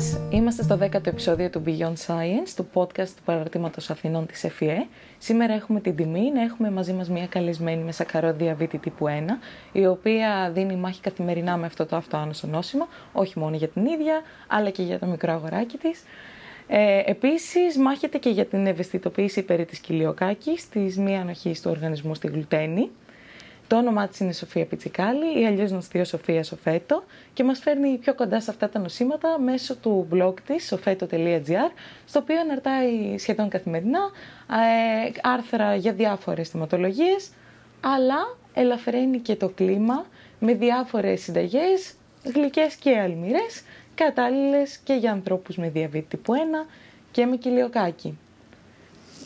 Καλησπέρα σας. Είμαστε στο 10ο επεισόδιο του Beyond Science, του podcast του Παραρτήματος Αθηνών της ΕΦΙΕ. Σήμερα έχουμε την τιμή να έχουμε μαζί μας μια καλεσμένη με σακαρό διαβήτη τύπου 1, η οποία δίνει μάχη καθημερινά με αυτό το αυτοάνωσο νόσημα, όχι μόνο για την ίδια, αλλά και για το μικρό αγοράκι της. Ε, επίσης, μάχεται και για την ευαισθητοποίηση περί της κοιλιοκάκης, της μη ανοχής του οργανισμού στη γλουτένη. Το όνομά της είναι Σοφία Πιτσικάλη ή αλλιώς γνωστή ως Σοφία Σοφέτο και μας φέρνει πιο κοντά σε αυτά τα νοσήματα μέσω του blog της sofeto.gr στο οποίο αναρτάει σχεδόν καθημερινά ε, άρθρα για διάφορες θεματολογίες αλλά ελαφραίνει και το κλίμα με διάφορες συνταγές γλυκές και αλμυρές κατάλληλες και για ανθρώπους με διαβήτη τύπου 1 και με κοιλιοκάκι.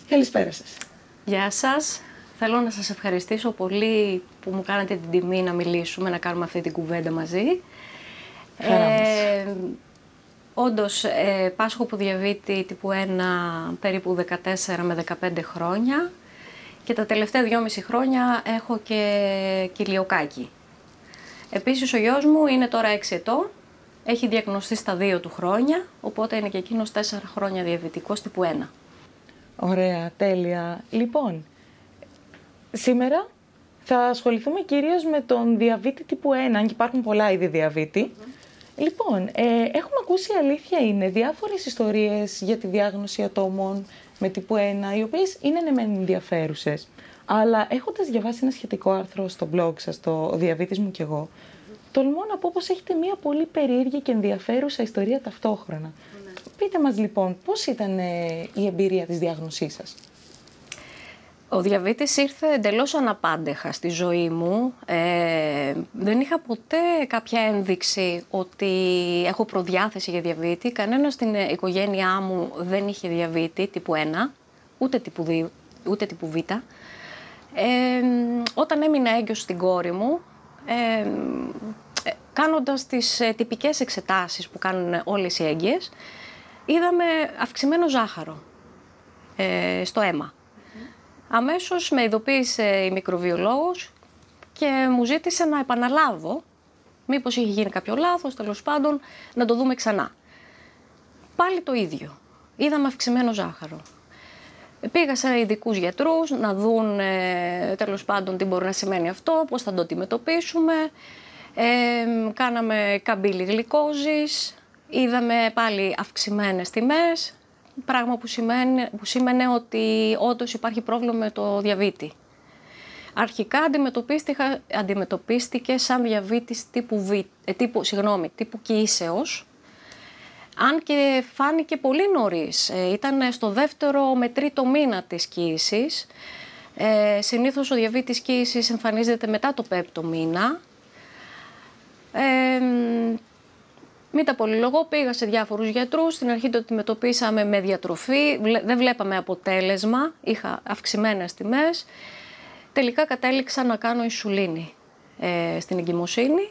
Καλησπέρα σας. Γεια σας. Θέλω να σας ευχαριστήσω πολύ που μου κάνατε την τιμή να μιλήσουμε, να κάνουμε αυτή την κουβέντα μαζί. Ε, όντως, ε, πάσχω από διαβήτη τύπου 1 περίπου 14 με 15 χρόνια και τα τελευταία 2,5 χρόνια έχω και κοιλιοκάκι. Επίσης ο γιος μου είναι τώρα 6 ετών, έχει διακνωστεί στα 2 του χρόνια, οπότε είναι και εκείνος 4 χρόνια διαβητικός τύπου 1. Ωραία, τέλεια. Λοιπόν, σήμερα θα ασχοληθούμε κυρίως με τον διαβήτη τύπου 1, αν και υπάρχουν πολλά είδη διαβήτη. Λοιπόν, ε, έχουμε ακούσει αλήθεια είναι διάφορες ιστορίες για τη διάγνωση ατόμων με τύπου 1, οι οποίες είναι ναι μεν ενδιαφέρουσες. Αλλά έχοντας διαβάσει ένα σχετικό άρθρο στο blog σας, το «Ο διαβήτης μου κι εγώ», τολμώ να πω πως έχετε μια πολύ περίεργη και ενδιαφέρουσα ιστορία ταυτόχρονα. Πείτε μας λοιπόν, πώς ήταν ε, η εμπειρία της διάγνωσής σας; Ο διαβήτης ήρθε εντελώς αναπάντεχα στη ζωή μου. Ε, δεν είχα ποτέ κάποια ένδειξη ότι έχω προδιάθεση για διαβήτη. Κανένας στην οικογένειά μου δεν είχε διαβήτη τύπου 1, ούτε τύπου 2, ούτε τύπου Β. Ε, όταν έμεινα έγκυος στην κόρη μου, ε, κάνοντας τις ε, τυπικές εξετάσεις που κάνουν όλες οι έγκυες, είδαμε αυξημένο ζάχαρο ε, στο αίμα. Αμέσως με ειδοποίησε η μικροβιολόγος και μου ζήτησε να επαναλάβω, μήπως είχε γίνει κάποιο λάθος, τέλος πάντων, να το δούμε ξανά. Πάλι το ίδιο. Είδαμε αυξημένο ζάχαρο. Πήγα σε ειδικούς γιατρούς να δουν ε, τέλος πάντων τι μπορεί να σημαίνει αυτό, πώς θα το αντιμετωπίσουμε. Ε, κάναμε καμπύλη γλυκόζης, είδαμε πάλι αυξημένες τιμές, πράγμα που, σημαίνει, που σημαίνει ότι όντως υπάρχει πρόβλημα με το διαβήτη. Αρχικά αντιμετωπίστηκε σαν διαβήτης τύπου, β, ε, τύπου, συγγνώμη, τύπου κοίησεως, αν και φάνηκε πολύ νωρίς. Ε, ήταν στο δεύτερο με τρίτο μήνα της κοίησης. Ε, συνήθως ο διαβήτης κοίησης εμφανίζεται μετά το πέπτο μήνα. Ε, μην τα πολυλογώ, πήγα σε διάφορους γιατρούς, στην αρχή το αντιμετωπίσαμε με διατροφή, δεν βλέπαμε αποτέλεσμα, είχα αυξημένες τιμές. Τελικά κατέληξα να κάνω ισουλίνη ε, στην εγκυμοσύνη.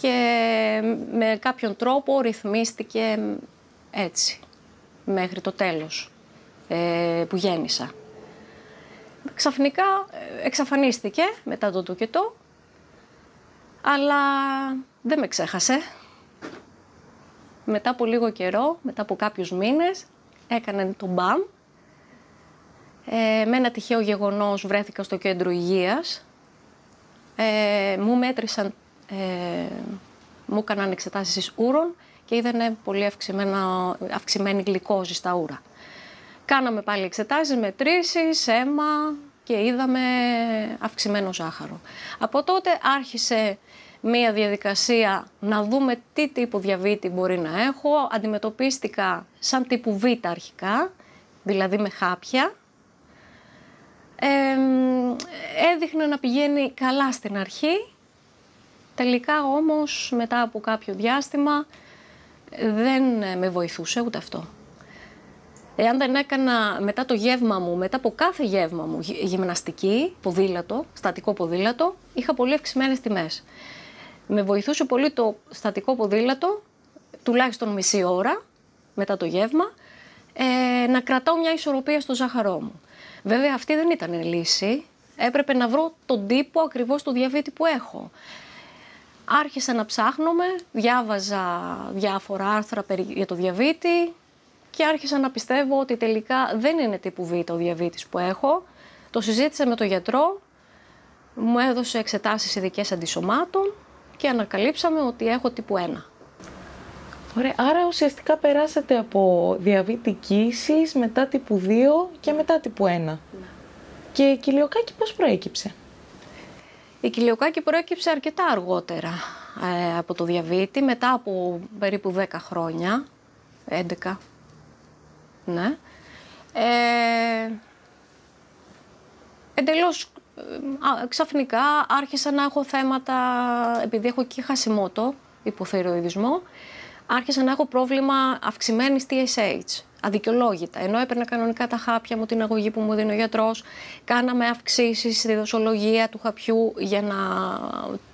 Και με κάποιον τρόπο ρυθμίστηκε έτσι, μέχρι το τέλος ε, που γέννησα. Ξαφνικά ε, εξαφανίστηκε μετά το τοκετό, αλλά δεν με ξέχασε μετά από λίγο καιρό, μετά από κάποιους μήνες, έκανε το μπαμ. Ε, με ένα τυχαίο γεγονός βρέθηκα στο κέντρο υγείας. Ε, μου μέτρησαν, ε, μου έκαναν εξετάσεις ούρων και είδανε πολύ αυξημένη γλυκόζη στα ούρα. Κάναμε πάλι εξετάσεις, μετρήσεις, αίμα και είδαμε αυξημένο ζάχαρο. Από τότε άρχισε μία διαδικασία να δούμε τι τύπο διαβήτη μπορεί να έχω. Αντιμετωπίστηκα σαν τύπου Β αρχικά, δηλαδή με χάπια. Ε, έδειχνε να πηγαίνει καλά στην αρχή, τελικά όμως μετά από κάποιο διάστημα δεν με βοηθούσε ούτε αυτό. Εάν δεν έκανα μετά το γεύμα μου, μετά από κάθε γεύμα μου γυμναστική, ποδήλατο, στατικό ποδήλατο, είχα πολύ αυξημένες τιμές με βοηθούσε πολύ το στατικό ποδήλατο, τουλάχιστον μισή ώρα μετά το γεύμα, ε, να κρατάω μια ισορροπία στο ζάχαρό μου. Βέβαια αυτή δεν ήταν λύση, έπρεπε να βρω τον τύπο ακριβώς του διαβήτη που έχω. άρχισα να ψάχνομαι, διάβαζα διάφορα άρθρα για το διαβήτη και άρχισα να πιστεύω ότι τελικά δεν είναι τύπου Β ο διαβήτης που έχω. Το συζήτησα με τον γιατρό, μου έδωσε εξετάσεις ειδικές αντισωμάτων και ανακαλύψαμε ότι έχω τύπου 1. Ωραία, άρα ουσιαστικά περάσατε από διαβήτη κύσης, μετά τύπου 2 και μετά τύπου 1. Ναι. Και η κοιλιοκάκη πώς προέκυψε; Η κοιλιοκάκη προέκυψε αρκετά αργότερα ε, από το διαβήτη, μετά από περίπου 10 χρόνια, 11, ναι. Ε, εντελώς ε, ξαφνικά άρχισα να έχω θέματα, επειδή έχω και χασιμότο, υποθεροειδισμό, άρχισα να έχω πρόβλημα αυξημένης TSH, αδικαιολόγητα. Ενώ έπαιρνα κανονικά τα χάπια μου, την αγωγή που μου δίνει ο γιατρός, κάναμε αυξήσεις στη δοσολογία του χαπιού για να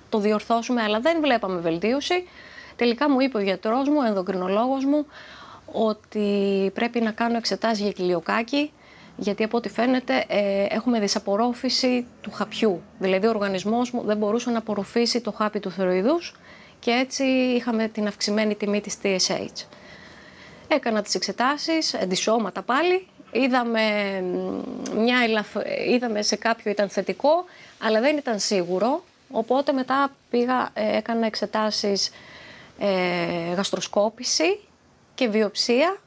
το διορθώσουμε, αλλά δεν βλέπαμε βελτίωση. Τελικά μου είπε ο γιατρός μου, ο ενδοκρινολόγος μου, ότι πρέπει να κάνω εξετάσεις για κοιλιοκάκι, γιατί από ό,τι φαίνεται ε, έχουμε δυσαπορρόφηση του χαπιού. Δηλαδή ο οργανισμός μου δεν μπορούσε να απορροφήσει το χάπι του θεροειδούς και έτσι είχαμε την αυξημένη τιμή της TSH. Έκανα τις εξετάσεις, εντυσσώματα πάλι, είδαμε, μια είδαμε σε κάποιο ήταν θετικό, αλλά δεν ήταν σίγουρο, οπότε μετά πήγα, ε, έκανα εξετάσεις ε, γαστροσκόπηση και βιοψία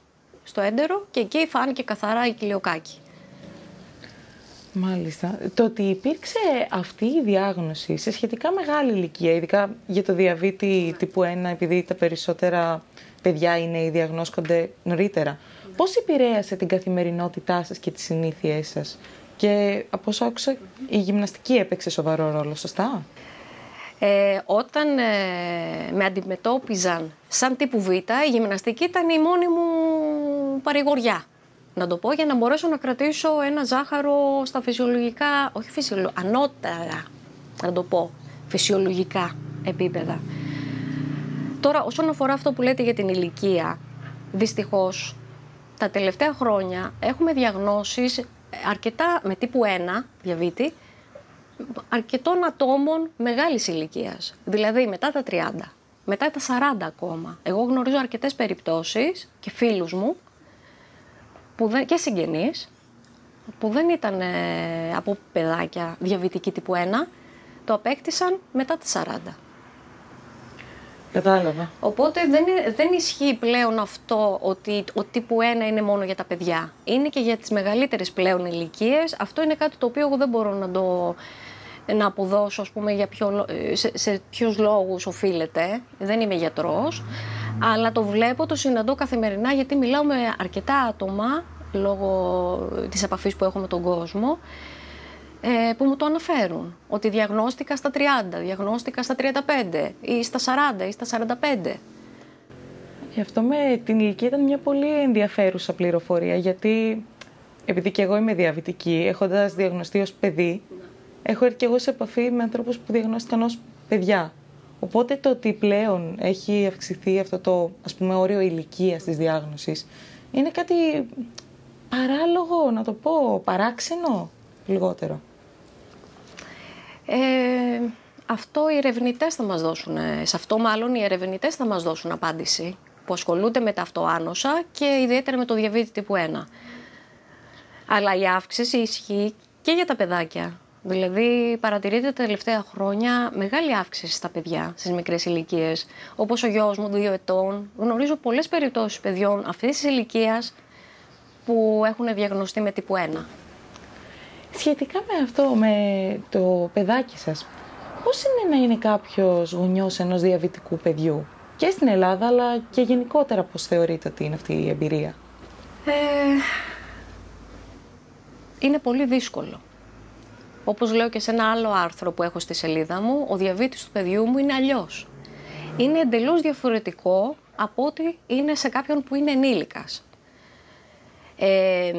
στο έντερο και εκεί φάνηκε καθαρά η κοιλιοκάκη. Μάλιστα. Το ότι υπήρξε αυτή η διάγνωση σε σχετικά μεγάλη ηλικία, ειδικά για το διαβήτη τύπου 1, επειδή τα περισσότερα παιδιά είναι ή διαγνώσκονται νωρίτερα, πώς επηρέασε την καθημερινότητά σας και τις συνήθειές σας; Και από όσο άκουσα, η γυμναστική έπαιξε σοβαρό ρόλο, σωστά; Ε, όταν ε, με αντιμετώπιζαν σαν τύπου Β, η γυμναστική ήταν η μόνη μου παρηγοριά. Να το πω για να μπορέσω να κρατήσω ένα ζάχαρο στα φυσιολογικά, όχι φυσιολογικά, ανώτερα, να το πω, φυσιολογικά επίπεδα. Τώρα, όσον αφορά αυτό που λέτε για την ηλικία, δυστυχώς, τα τελευταία χρόνια έχουμε διαγνώσεις αρκετά με τύπου 1 διαβήτη, αρκετών ατόμων μεγάλης ηλικίας, δηλαδή μετά τα 30, μετά τα 40 ακόμα. Εγώ γνωρίζω αρκετές περιπτώσεις και φίλους μου που δεν, και συγγενείς που δεν ήταν ε, από παιδάκια διαβητική τύπου 1, το απέκτησαν μετά τα 40. Κατάλαβα. Οπότε δεν, δεν ισχύει πλέον αυτό ότι ο τύπου 1 είναι μόνο για τα παιδιά. Είναι και για τις μεγαλύτερες πλέον ηλικίες. Αυτό είναι κάτι το οποίο εγώ δεν μπορώ να το να αποδώσω ας πούμε, για ποιο, σε, σε ποιους λόγους οφείλεται. Δεν είμαι γιατρός, αλλά το βλέπω, το συναντώ καθημερινά γιατί μιλάω με αρκετά άτομα λόγω της επαφής που έχω με τον κόσμο ε, που μου το αναφέρουν. Ότι διαγνώστηκα στα 30, διαγνώστηκα στα 35 ή στα 40 ή στα 45. Γι' αυτό με την ηλικία ήταν μια πολύ ενδιαφέρουσα πληροφορία γιατί επειδή και εγώ είμαι διαβητική, έχοντας διαγνωστεί ως παιδί, έχω έρθει και εγώ σε επαφή με ανθρώπους που διαγνώστηκαν ως παιδιά. Οπότε το ότι πλέον έχει αυξηθεί αυτό το ας πούμε όριο ηλικίας της διάγνωσης είναι κάτι παράλογο, να το πω, παράξενο λιγότερο. Ε, αυτό οι ερευνητές θα μας δώσουν, ε, σε αυτό μάλλον οι ερευνητές θα μας δώσουν απάντηση που ασχολούνται με τα αυτοάνωσα και ιδιαίτερα με το διαβήτη τύπου 1. Αλλά η αύξηση ισχύει και για τα παιδάκια. Δηλαδή παρατηρείται τα τελευταία χρόνια μεγάλη αύξηση στα παιδιά στις μικρές ηλικίες. Όπως ο γιος μου, δύο ετών. Γνωρίζω πολλές περιπτώσεις παιδιών αυτής της ηλικίας που έχουν διαγνωστεί με τύπου 1. Σχετικά με αυτό, με το παιδάκι σας, πώς είναι να είναι κάποιος γονιός ενός διαβητικού παιδιού; Και στην Ελλάδα, αλλά και γενικότερα πώς θεωρείτε ότι είναι αυτή η εμπειρία; Ε, είναι πολύ δύσκολο. Όπως λέω και σε ένα άλλο άρθρο που έχω στη σελίδα μου, ο διαβήτης του παιδιού μου είναι αλλιώς. Είναι εντελώς διαφορετικό από ότι είναι σε κάποιον που είναι ενήλικας. Ε,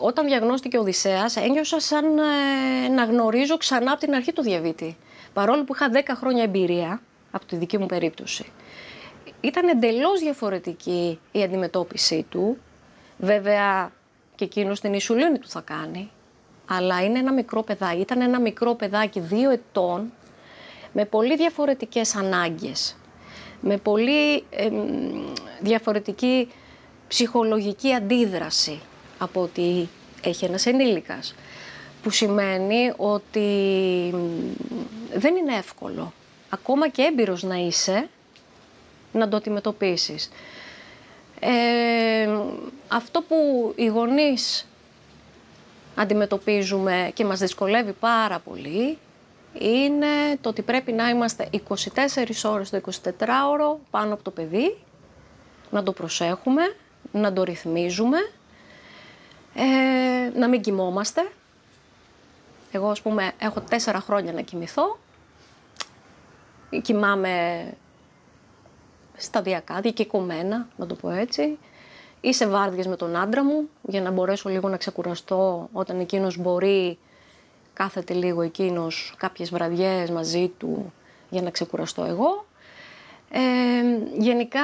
όταν διαγνώστηκε ο Οδυσσέας, ένιωσα σαν ε, να γνωρίζω ξανά από την αρχή του διαβήτη. Παρόλο που είχα 10 χρόνια εμπειρία από τη δική μου περίπτωση. Ήταν εντελώς διαφορετική η αντιμετώπιση του. Βέβαια και εκείνος την ισουλίνη του θα κάνει. Αλλά είναι ένα μικρό παιδάκι. Ήταν ένα μικρό παιδάκι δύο ετών με πολύ διαφορετικές ανάγκες, με πολύ διαφορετική ψυχολογική αντίδραση από ότι έχει ένας ενήλικας. Που σημαίνει ότι δεν είναι εύκολο, ακόμα και έμπειρος να είσαι, να το αντιμετωπίσεις. Ε, αυτό που οι γονείς αντιμετωπίζουμε και μας δυσκολεύει πάρα πολύ είναι το ότι πρέπει να είμαστε 24 ώρες το 24ωρο πάνω από το παιδί, να το προσέχουμε, να το ρυθμίζουμε, ε, να μην κοιμόμαστε. Εγώ, ας πούμε, έχω τέσσερα χρόνια να κοιμηθώ. Κοιμάμαι σταδιακά, δικαιωμένα, να το πω έτσι. Ή σε βάρδιες με τον άντρα μου, για να μπορέσω λίγο να ξεκουραστώ όταν εκείνος μπορεί, κάθεται λίγο εκείνος κάποιες βραδιές μαζί του για να ξεκουραστώ εγώ. Ε, γενικά,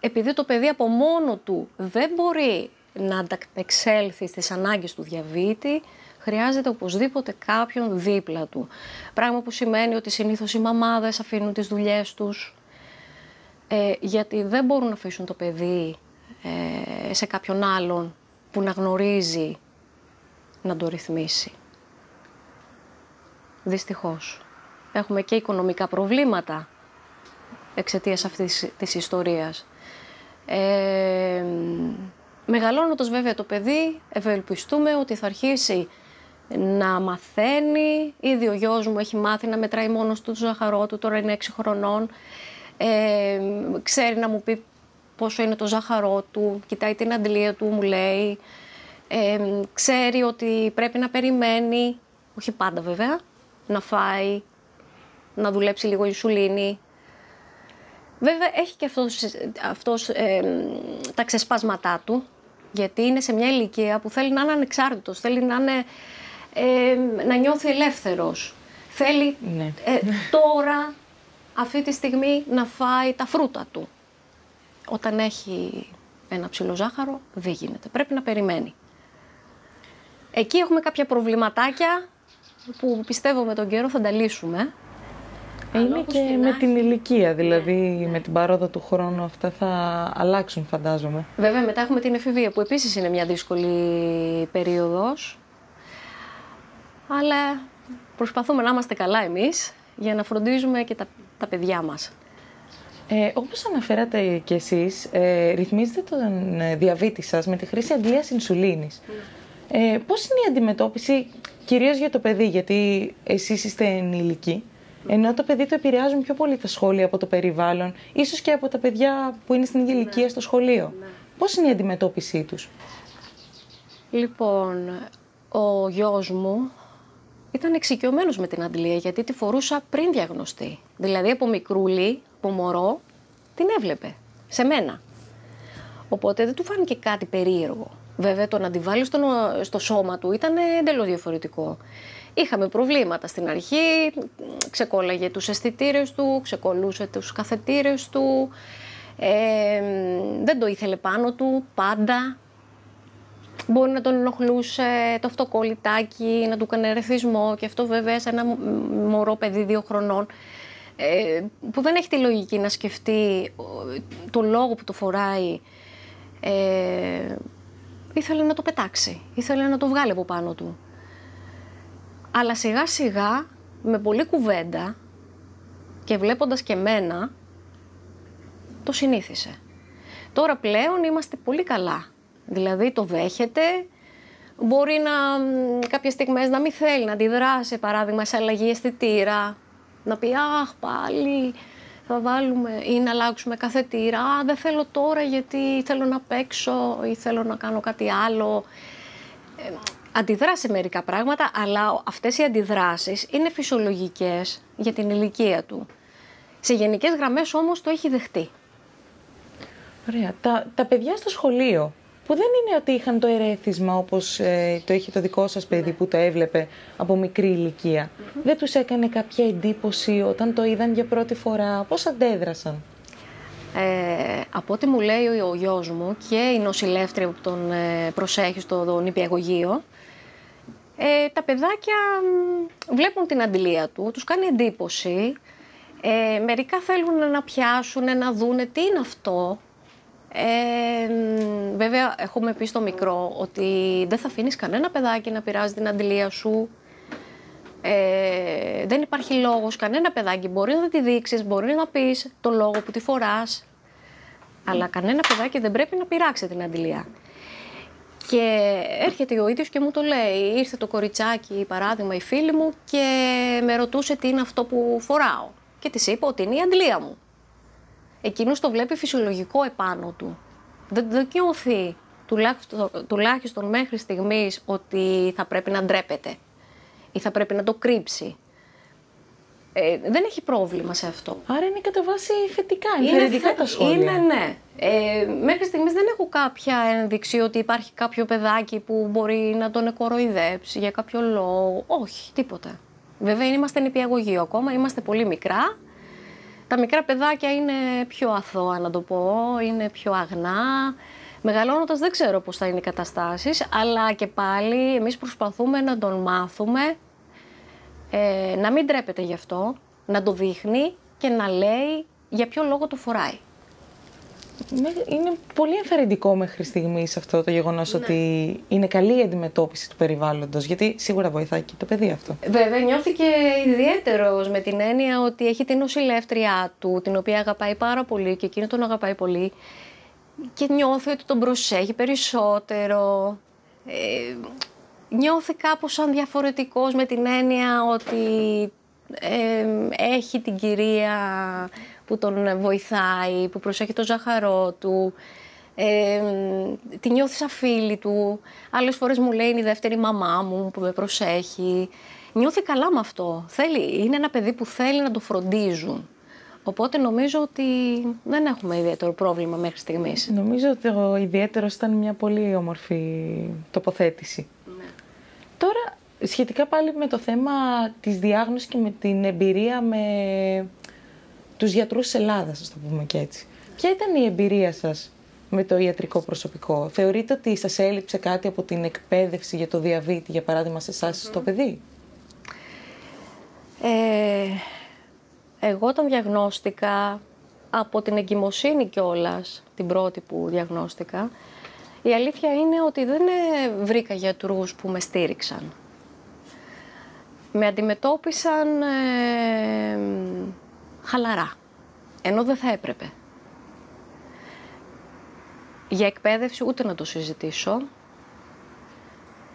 επειδή το παιδί από μόνο του δεν μπορεί να ανταπεξέλθει στις ανάγκες του διαβήτη, χρειάζεται οπωσδήποτε κάποιον δίπλα του. Πράγμα που σημαίνει ότι συνήθως οι μαμάδες αφήνουν τις δουλειές τους, ε, γιατί δεν μπορούν να αφήσουν το παιδί ε, σε κάποιον άλλον που να γνωρίζει να το ρυθμίσει. Δυστυχώς. Έχουμε και οικονομικά προβλήματα εξαιτίας αυτής της ιστορίας. Ε, μεγαλώνοντας βέβαια το παιδί, ευελπιστούμε ότι θα αρχίσει να μαθαίνει. Ήδη ο γιος μου έχει μάθει να μετράει μόνος του το ζαχαρό του, τώρα είναι 6 χρονών. Ε, ξέρει να μου πει πόσο είναι το ζάχαρό του, κοιτάει την αντλία του, μου λέει. Ε, ξέρει ότι πρέπει να περιμένει, όχι πάντα βέβαια, να φάει, να δουλέψει λίγο η σουλήνη. Βέβαια έχει και αυτός, αυτός τα ξεσπάσματά του, γιατί είναι σε μια ηλικία που θέλει να είναι ανεξάρτητος, θέλει να, είναι, να νιώθει ελεύθερος. Θέλει ναι. ε, τώρα αυτή τη στιγμή να φάει τα φρούτα του. Όταν έχει ένα ψηλό ζάχαρο δεν γίνεται. Πρέπει να περιμένει. Εκεί έχουμε κάποια προβληματάκια που πιστεύω με τον καιρό θα τα λύσουμε. Είναι και, με την ηλικία, δηλαδή ναι. με την παρόδο του χρόνου αυτά θα αλλάξουν φαντάζομαι. Βέβαια μετά έχουμε την εφηβεία που επίσης είναι μια δύσκολη περίοδος. Αλλά προσπαθούμε να είμαστε καλά εμείς για να φροντίζουμε και τα τα παιδιά μας. Ε, όπως αναφέρατε κι εσείς, ε, ρυθμίζετε τον ε, διαβήτη σας με τη χρήση αντλίας ινσουλίνης. Ε, πώς είναι η αντιμετώπιση, κυρίως για το παιδί, γιατί εσείς είστε ενηλικοί, ενώ το παιδί το επηρεάζουν πιο πολύ τα σχόλια από το περιβάλλον, ίσως και από τα παιδιά που είναι στην ηλικία ναι. στο σχολείο. Ναι. Πώς είναι η αντιμετώπιση τους; Λοιπόν, ο γιος μου ήταν εξοικειωμένος με την αντλία γιατί τη φορούσα πριν διαγνωστεί. Δηλαδή από μικρούλι, από μωρό, την έβλεπε. Σε μένα. Οπότε δεν του φάνηκε κάτι περίεργο. Βέβαια το να τη βάλει στο, στο σώμα του ήταν εντελώς διαφορετικό. Είχαμε προβλήματα στην αρχή, ξεκόλλαγε τους αισθητήρες του, ξεκολλούσε τους καθετήρες του, ε, δεν το ήθελε πάνω του πάντα, Μπορεί να τον ενοχλούσε το αυτοκόλλητάκι, να του κάνει ρεθισμό και αυτό βέβαια σε ένα μωρό παιδί δύο χρονών ε, που δεν έχει τη λογική να σκεφτεί το λόγο που το φοράει ε, ήθελε να το πετάξει, ήθελε να το βγάλει από πάνω του. Αλλά σιγά σιγά με πολλή κουβέντα και βλέποντας και μένα το συνήθισε. Τώρα πλέον είμαστε πολύ καλά Δηλαδή το δέχεται, μπορεί να κάποιες στιγμές να μην θέλει να αντιδράσει, παράδειγμα σε αλλαγή αισθητήρα, να πει «Αχ, πάλι θα βάλουμε ή να αλλάξουμε καθετήρα, «Α, δεν θέλω τώρα γιατί θέλω να παίξω ή θέλω να κάνω κάτι άλλο». Ε, αντιδράσει μερικά πράγματα, αλλά αυτές οι αντιδράσεις είναι φυσιολογικές για την ηλικία του. Σε γενικές γραμμές όμως το έχει δεχτεί. Ωραία. Τα, τα παιδιά στο σχολείο που δεν είναι ότι είχαν το ερέθισμα όπως ε, το είχε το δικό σας παιδί που το έβλεπε από μικρή Δεν τους έκανε κάποια εντύπωση όταν το είδαν για πρώτη φορά; Πώς αντέδρασαν; Ε, από ό,τι μου λέει ο γιος μου και η νοσηλεύτρια που τον ε, προσέχει στο νηπιαγωγείο, Ε, τα παιδάκια βλέπουν την αντιλία του, τους κάνει εντύπωση. Ε, μερικά θέλουν να πιάσουν, να δούνε τι είναι αυτό; Ε, βέβαια, έχουμε πει στο μικρό ότι δεν θα αφήνεις κανένα παιδάκι να πειράζει την αντιλία σου. Ε, δεν υπάρχει λόγος, κανένα παιδάκι μπορεί να τη δείξεις, μπορεί να πεις το λόγο που τη φοράς, αλλά κανένα παιδάκι δεν πρέπει να πειράξει την αντιλία. Και έρχεται ο ίδιος και μου το λέει, ήρθε το κοριτσάκι, παράδειγμα, η φίλη μου και με ρωτούσε τι είναι αυτό που φοράω. Και της είπα ότι είναι η αντλία μου. Εκείνος το βλέπει φυσιολογικό επάνω του. Δεν, δεν νιώθει τουλάχιστον, τουλάχιστον μέχρι στιγμής ότι θα πρέπει να ντρέπεται ή θα πρέπει να το κρύψει. Ε, δεν έχει πρόβλημα σε αυτό. Άρα είναι κατά βάση θετικά, είναι τα σχόλια. Είναι, ναι. Ε, μέχρι στιγμής δεν έχω κάποια ένδειξη ότι υπάρχει κάποιο παιδάκι που μπορεί να τον εκοροϊδέψει για κάποιο λόγο. Όχι, τίποτα. Βέβαια είμαστε νηπιαγωγείο ακόμα, είμαστε πολύ μικρά. Τα μικρά παιδάκια είναι πιο αθώα να το πω, είναι πιο αγνά. Μεγαλώνοντας δεν ξέρω πώς θα είναι οι καταστάσεις, αλλά και πάλι εμείς προσπαθούμε να τον μάθουμε, ε, να μην τρέπεται γι' αυτό, να το δείχνει και να λέει για ποιο λόγο το φοράει. Είναι πολύ ενθαρρυντικό μέχρι στιγμής αυτό το γεγονός ναι. ότι είναι καλή η αντιμετώπιση του περιβάλλοντος, γιατί σίγουρα βοηθάει και το παιδί αυτό. Βέβαια, νιώθηκε ιδιαίτερος με την έννοια ότι έχει την νοσηλεύτριά του, την οποία αγαπάει πάρα πολύ και εκείνη τον αγαπάει πολύ και νιώθει ότι τον προσέχει περισσότερο. Ε, νιώθει κάπως σαν διαφορετικός με την έννοια ότι ε, έχει την κυρία που τον βοηθάει, που προσέχει το ζάχαρό του, ε, τη νιώθεις σαν φίλη του. Άλλες φορές μου λέει είναι η δεύτερη μαμά μου που με προσέχει. Νιώθει καλά με αυτό. Θέλει, είναι ένα παιδί που θέλει να το φροντίζουν. Οπότε νομίζω ότι δεν έχουμε ιδιαίτερο πρόβλημα μέχρι στιγμής. Νομίζω ότι ο ιδιαίτερος ήταν μια πολύ όμορφη τοποθέτηση. Ναι. Τώρα, σχετικά πάλι με το θέμα της διάγνωσης και με την εμπειρία με τους γιατρούς της Ελλάδας, ας το πούμε και έτσι. Ποια ήταν η εμπειρία σας με το ιατρικό προσωπικό; Θεωρείτε ότι σας έλειψε κάτι από την εκπαίδευση για το διαβήτη, για παράδειγμα σε εσάς στο παιδί; Ε, εγώ όταν διαγνώστηκα από την εγκυμοσύνη κιόλας, την πρώτη που διαγνώστηκα, η αλήθεια είναι ότι δεν βρήκα γιατρούς που με στήριξαν. Με αντιμετώπισαν ε, χαλαρά, ενώ δεν θα έπρεπε. Για εκπαίδευση ούτε να το συζητήσω.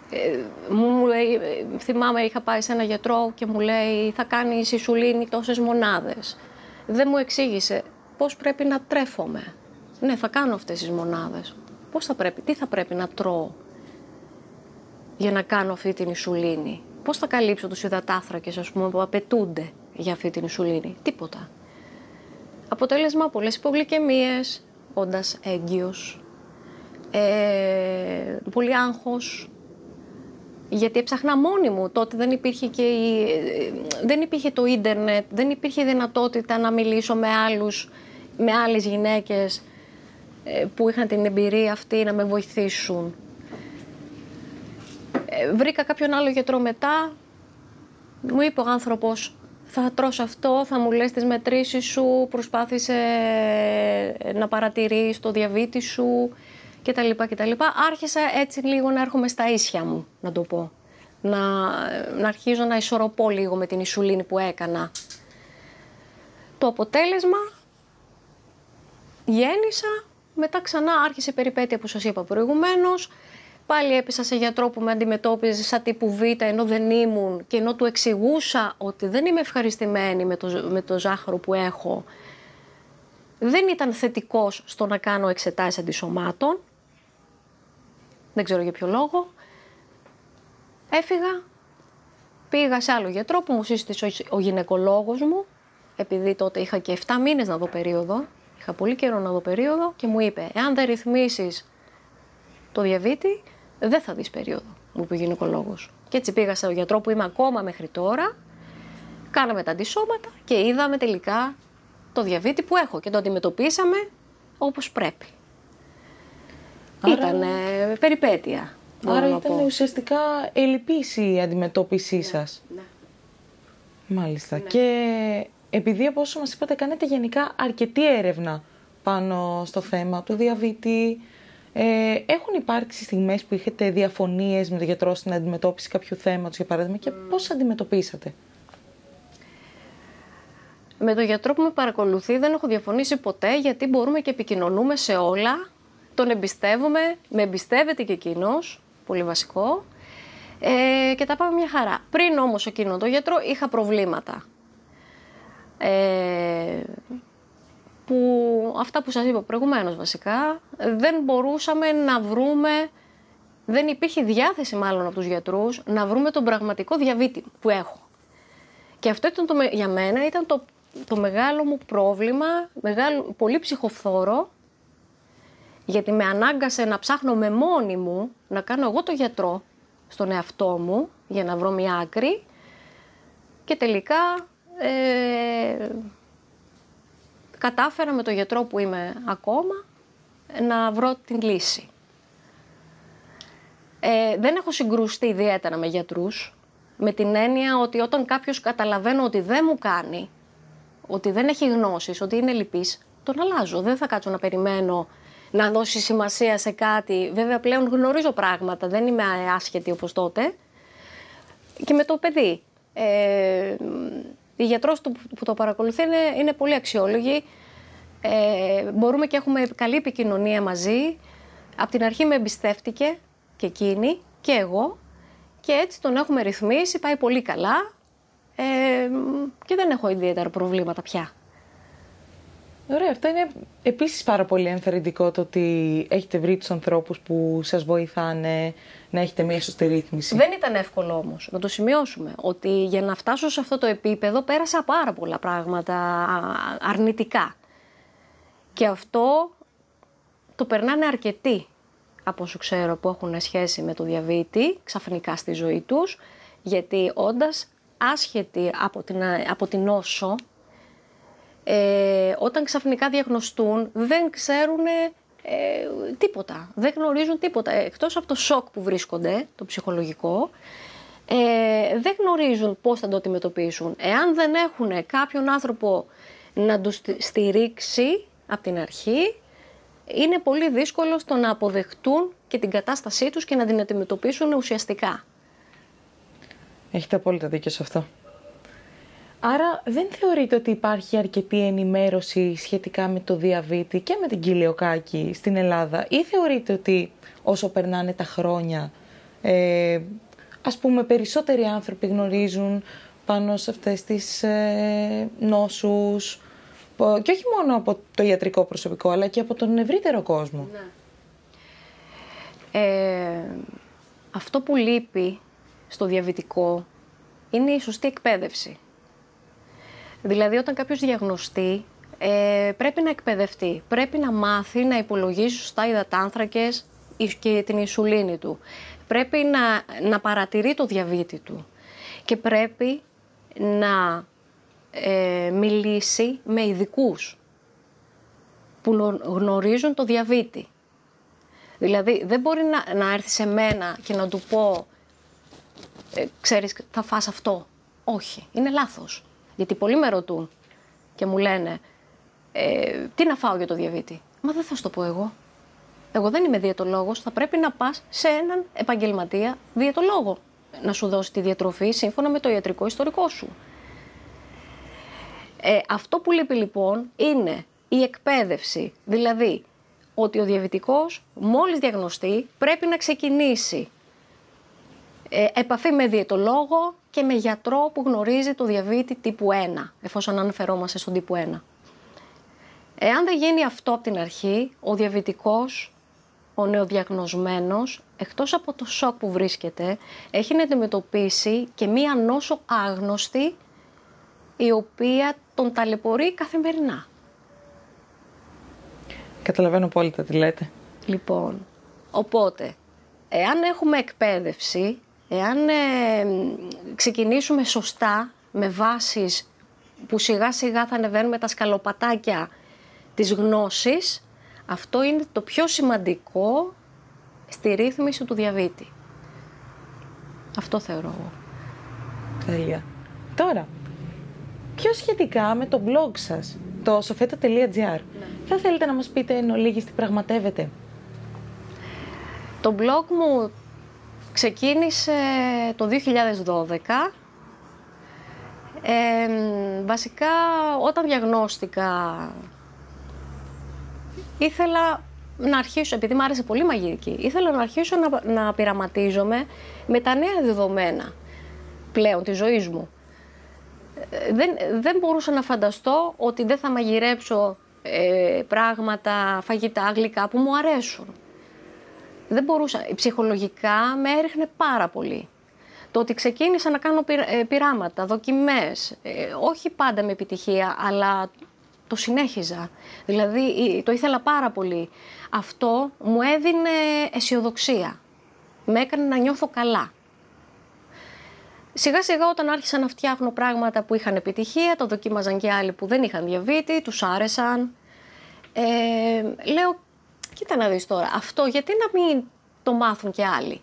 Ε, μου λέει, θυμάμαι είχα πάει σε ένα γιατρό και μου λέει θα κάνεις η σισουλίνη τόσες μονάδες. Δεν μου εξήγησε πώς πρέπει να τρέφομαι. Ναι, θα κάνω αυτές τις μονάδες. Πώς θα πρέπει, τι θα πρέπει να τρώω για να κάνω αυτή την ισουλίνη; Πώς θα καλύψω τους υδατάθρακες ας πούμε, που απαιτούνται; Για αυτή την ισουλίνη. Τίποτα. Αποτέλεσμα πολλές υπογλυκαιμίες, όντας έγκυος, ε, πολύ άγχος, γιατί έψαχνα μόνη μου. Τότε δεν υπήρχε, και η, δεν υπήρχε το ίντερνετ, δεν υπήρχε η δυνατότητα να μιλήσω με, άλλους, με άλλες γυναίκες ε, που είχαν την εμπειρία αυτή να με βοηθήσουν. Ε, βρήκα κάποιον άλλο γιατρό μετά, μου είπε ο άνθρωπος θα τρως αυτό, θα μου λες τις μετρήσεις σου, προσπάθησε να παρατηρείς το διαβήτη σου, κτλ. κτλ. Άρχισα έτσι λίγο να έρχομαι στα ίσια μου, να το πω. Να, να αρχίζω να ισορροπώ λίγο με την ισουλίνη που έκανα. Το αποτέλεσμα, γέννησα, μετά ξανά άρχισε η περιπέτεια που σας είπα προηγουμένως, Πάλι έπεσα σε γιατρό που με αντιμετώπιζε σαν τύπου Β ενώ δεν ήμουν και ενώ του εξηγούσα ότι δεν είμαι ευχαριστημένη με το, με το ζάχαρο που έχω. Δεν ήταν θετικός στο να κάνω εξετάσεις αντισωμάτων δεν ξέρω για ποιο λόγο. Έφυγα, πήγα σε άλλο γιατρό που μου σύστησε ο γυναικολόγος μου, επειδή τότε είχα και 7 μήνες να δω περίοδο, είχα πολύ καιρό να δω περίοδο και μου είπε, εάν δεν ρυθμίσεις το διαβήτη, δεν θα δεις περίοδο, μου είπε ο γυναικολόγος. Και έτσι πήγα σε γιατρό που είμαι ακόμα μέχρι τώρα, κάναμε τα αντισώματα και είδαμε τελικά το διαβήτη που έχω και το αντιμετωπίσαμε όπως πρέπει. Άρα... Ήταν περιπέτεια. Άρα ήταν ουσιαστικά ελλειπής η αντιμετώπιση ναι, σας. Ναι. Μάλιστα. Ναι. Και επειδή όπως όσο μας είπατε κάνετε γενικά αρκετή έρευνα πάνω στο θέμα του διαβήτη, ε, έχουν υπάρξει στιγμές που είχατε διαφωνίες με τον γιατρό στην αντιμετώπιση κάποιου θέματος, για παράδειγμα, και mm. πώς αντιμετωπίσατε; Με τον γιατρό που με παρακολουθεί δεν έχω διαφωνήσει ποτέ, γιατί μπορούμε και επικοινωνούμε σε όλα. Τον εμπιστεύομαι, με εμπιστεύεται και εκείνος, πολύ βασικό. Ε, και τα πάμε μια χαρά. Πριν όμως εκείνο τον γιατρό είχα προβλήματα. Ε, που αυτά που σας είπα προηγουμένως βασικά, δεν μπορούσαμε να βρούμε, δεν υπήρχε διάθεση μάλλον από τους γιατρούς, να βρούμε τον πραγματικό διαβήτη που έχω. Και αυτό ήταν το, για μένα ήταν το, το μεγάλο μου πρόβλημα, μεγάλο, πολύ ψυχοφθόρο, γιατί με ανάγκασε να ψάχνω με μόνη μου, να κάνω εγώ το γιατρό στον εαυτό μου, για να βρω μια άκρη, και τελικά ε, κατάφερα με το γιατρό που είμαι ακόμα να βρω την λύση. Ε, δεν έχω συγκρουστεί ιδιαίτερα με γιατρούς, με την έννοια ότι όταν κάποιος καταλαβαίνω ότι δεν μου κάνει, ότι δεν έχει γνώσεις, ότι είναι λυπής, τον αλλάζω. Δεν θα κάτσω να περιμένω να δώσει σημασία σε κάτι. Βέβαια πλέον γνωρίζω πράγματα, δεν είμαι άσχετη όπως τότε. Και με το παιδί. Ε, η γιατρός που το παρακολουθεί είναι, είναι πολύ αξιόλογη. Ε, μπορούμε και έχουμε καλή επικοινωνία μαζί. Από την αρχή με εμπιστεύτηκε και εκείνη και εγώ και έτσι τον έχουμε ρυθμίσει, πάει πολύ καλά ε, και δεν έχω ιδιαίτερα προβλήματα πια. Ωραία, αυτό είναι επίσης πάρα πολύ ενθαρρυντικό το ότι έχετε βρει τους ανθρώπους που σας βοηθάνε να έχετε μια σωστή ρύθμιση. Δεν ήταν εύκολο όμως να το σημειώσουμε ότι για να φτάσω σε αυτό το επίπεδο πέρασα πάρα πολλά πράγματα αρνητικά. Και αυτό το περνάνε αρκετοί από όσο ξέρω που έχουν σχέση με το διαβήτη ξαφνικά στη ζωή τους γιατί όντας άσχετοι από την, από την νόσο ε, όταν ξαφνικά διαγνωστούν δεν ξέρουν ε, τίποτα, δεν γνωρίζουν τίποτα. Εκτός από το σοκ που βρίσκονται, το ψυχολογικό, ε, δεν γνωρίζουν πώς θα το αντιμετωπίσουν. Εάν δεν έχουν κάποιον άνθρωπο να τους στηρίξει από την αρχή, είναι πολύ δύσκολο στο να αποδεχτούν και την κατάστασή τους και να την αντιμετωπίσουν ουσιαστικά. Έχετε απόλυτα δίκιο σε αυτό. Άρα δεν θεωρείτε ότι υπάρχει αρκετή ενημέρωση σχετικά με το διαβήτη και με την κοιλιοκάκη στην Ελλάδα; Ή θεωρείτε ότι όσο περνάνε τα χρόνια ε, ας πούμε περισσότεροι άνθρωποι γνωρίζουν πάνω σε αυτές τις ε, νόσους και όχι μόνο από το ιατρικό προσωπικό αλλά και από τον ευρύτερο κόσμο; Ναι. Ε, αυτό που λείπει στο διαβητικό είναι η σωστή εκπαίδευση. Δηλαδή όταν κάποιος διαγνωστεί ε, πρέπει να εκπαιδευτεί, πρέπει να μάθει να υπολογίζει σωστά υδατάνθρακες και την ισουλίνη του. Πρέπει να, να παρατηρεί το διαβήτη του και πρέπει να ε, μιλήσει με ειδικούς που γνωρίζουν το διαβήτη. Δηλαδή δεν μπορεί να, να έρθει σε μένα και να του πω ε, ξέρεις θα φας αυτό. Όχι, είναι λάθος. Γιατί πολλοί με ρωτούν και μου λένε ε, τι να φάω για το διαβήτη; Μα δεν θα σου το πω εγώ. Εγώ δεν είμαι διαιτολόγος, θα πρέπει να πας σε έναν επαγγελματία διαιτολόγο να σου δώσει τη διατροφή σύμφωνα με το ιατρικό ιστορικό σου. Ε, αυτό που λείπει λοιπόν είναι η εκπαίδευση, δηλαδή ότι ο διαβητικός μόλις διαγνωστεί πρέπει να ξεκινήσει ε, επαφή με διαιτολόγο και με γιατρό που γνωρίζει το διαβήτη τύπου 1, εφόσον αναφερόμαστε στον τύπου 1. Εάν δεν γίνει αυτό από την αρχή, ο διαβητικός, ο νεοδιαγνωσμένος, εκτός από το σοκ που βρίσκεται, έχει να αντιμετωπίσει και μία νόσο άγνωστη, η οποία τον ταλαιπωρεί καθημερινά. Καταλαβαίνω πολύ τα τι λέτε. Λοιπόν, οπότε, εάν έχουμε εκπαίδευση, Εάν ε, ξεκινήσουμε σωστά με βάσεις που σιγά σιγά θα ανεβαίνουμε τα σκαλοπατάκια της γνώσης, αυτό είναι το πιο σημαντικό στη ρύθμιση του διαβήτη. Αυτό θεωρώ εγώ. Τέλεια. Τώρα, πιο σχετικά με το blog σας, το sofeta.gr, ναι. θα θέλετε να μας πείτε εν ολίγης τι πραγματεύετε. Το blog μου ξεκίνησε το 2012. Ε, βασικά, όταν διαγνώστηκα, ήθελα να αρχίσω, επειδή μου άρεσε πολύ μαγειρική, ήθελα να αρχίσω να, να πειραματίζομαι με τα νέα δεδομένα πλέον της ζωής μου. Ε, δεν, δεν μπορούσα να φανταστώ ότι δεν θα μαγειρέψω ε, πράγματα, φαγητά, γλυκά που μου αρέσουν. Δεν μπορούσα. Ψυχολογικά με έριχνε πάρα πολύ. Το ότι ξεκίνησα να κάνω ε, πειράματα, δοκιμές, όχι πάντα με επιτυχία, αλλά το συνέχιζα. Δηλαδή το ήθελα πάρα πολύ. Αυτό μου έδινε αισιοδοξία. Με έκανε να νιώθω καλά. Σιγά σιγά όταν άρχισα να φτιάχνω πράγματα που είχαν επιτυχία, το δοκίμαζαν και άλλοι που δεν είχαν διαβήτη, τους άρεσαν. Ε, λέω, κοίτα να δεις τώρα, αυτό γιατί να μην το μάθουν και άλλοι;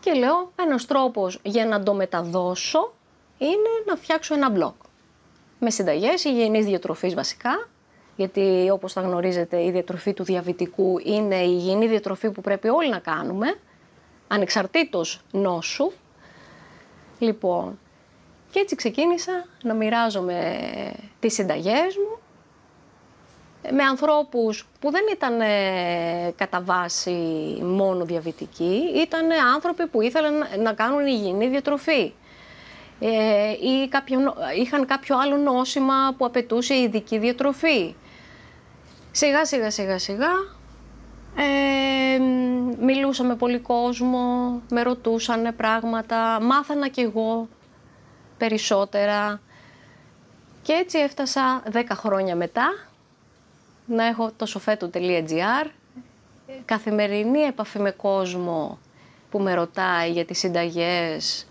Και λέω, ένας τρόπος για να το μεταδώσω είναι να φτιάξω ένα blog. Με συνταγές υγιεινής διατροφής βασικά, γιατί όπως θα γνωρίζετε η διατροφή του διαβητικού είναι η υγιεινή διατροφή που πρέπει όλοι να κάνουμε, ανεξαρτήτως νόσου, Λοιπόν, και έτσι ξεκίνησα να μοιράζομαι τις συνταγές μου με ανθρώπους που δεν ήταν κατά βάση μόνο διαβητικοί, ήταν άνθρωποι που ήθελαν να κάνουν υγιεινή διατροφή ε, ή κάποιο, είχαν κάποιο άλλο νόσημα που απαιτούσε ειδική διατροφή. Σιγά σιγά σιγά σιγά ε, μιλούσα με πολύ κόσμο, με ρωτούσαν πράγματα, μάθανα κι εγώ περισσότερα. Και έτσι έφτασα 10 χρόνια μετά να έχω το sofeto.gr, καθημερινή επαφή με κόσμο που με ρωτάει για τις συνταγές,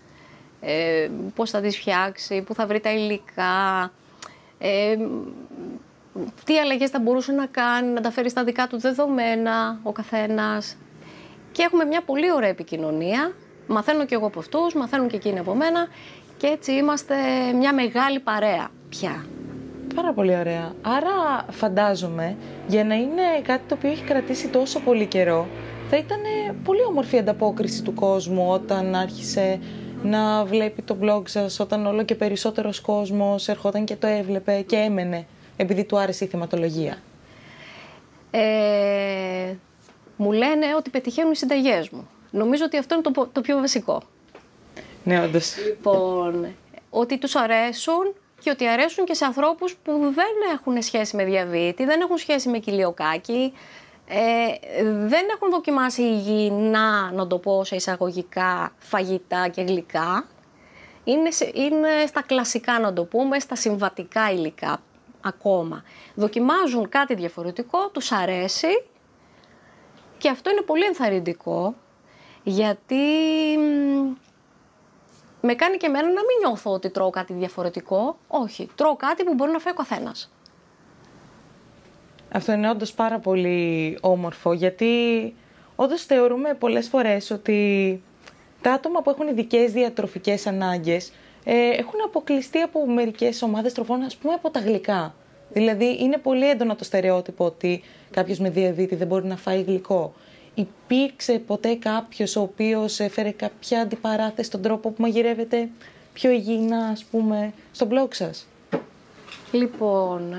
ε, πώς θα τις φτιάξει, πού θα βρει τα υλικά, ε, τι αλλαγές θα μπορούσε να κάνει, να τα φέρει στα δικά του δεδομένα ο καθένας. Και έχουμε μια πολύ ωραία επικοινωνία. Μαθαίνω και εγώ από αυτούς, μαθαίνουν και εκείνοι από μένα και έτσι είμαστε μια μεγάλη παρέα πια. Πάρα πολύ ωραία. Άρα φαντάζομαι για να είναι κάτι το οποίο έχει κρατήσει τόσο πολύ καιρό θα ήταν πολύ όμορφη ανταπόκριση του κόσμου όταν άρχισε να βλέπει το blog σας, όταν όλο και περισσότερος κόσμος ερχόταν και το έβλεπε και έμενε επειδή του άρεσε η θεματολογία. Ε, μου λένε ότι πετυχαίνουν οι συνταγές μου. Νομίζω ότι αυτό είναι το, το πιο βασικό. Ναι, όντως. Λοιπόν, ότι τους αρέσουν και ότι αρέσουν και σε ανθρώπους που δεν έχουν σχέση με διαβήτη, δεν έχουν σχέση με κοιλιοκάκι, ε, δεν έχουν δοκιμάσει υγιεινά, να το πω σε εισαγωγικά, φαγητά και γλυκά. Είναι, είναι στα κλασικά, να το πούμε, στα συμβατικά υλικά ακόμα. Δοκιμάζουν κάτι διαφορετικό, τους αρέσει και αυτό είναι πολύ ενθαρρυντικό γιατί με κάνει και εμένα να μην νιώθω ότι τρώω κάτι διαφορετικό. Όχι, τρώω κάτι που μπορεί να φάει ο καθένας. Αυτό είναι όντως πάρα πολύ όμορφο γιατί όντως θεωρούμε πολλές φορές ότι τα άτομα που έχουν ειδικές διατροφικές ανάγκες ε, έχουν αποκλειστεί από μερικές ομάδες τροφών, ας πούμε από τα γλυκά. Δηλαδή, είναι πολύ έντονο το στερεότυπο ότι κάποιος με διαβήτη δεν μπορεί να φάει γλυκό. Υπήρξε ποτέ κάποιος ο οποίος έφερε κάποια αντιπαράθεση στον τρόπο που μαγειρεύεται; Πιο υγιεινά, ας πούμε, στο blog σας; Λοιπόν,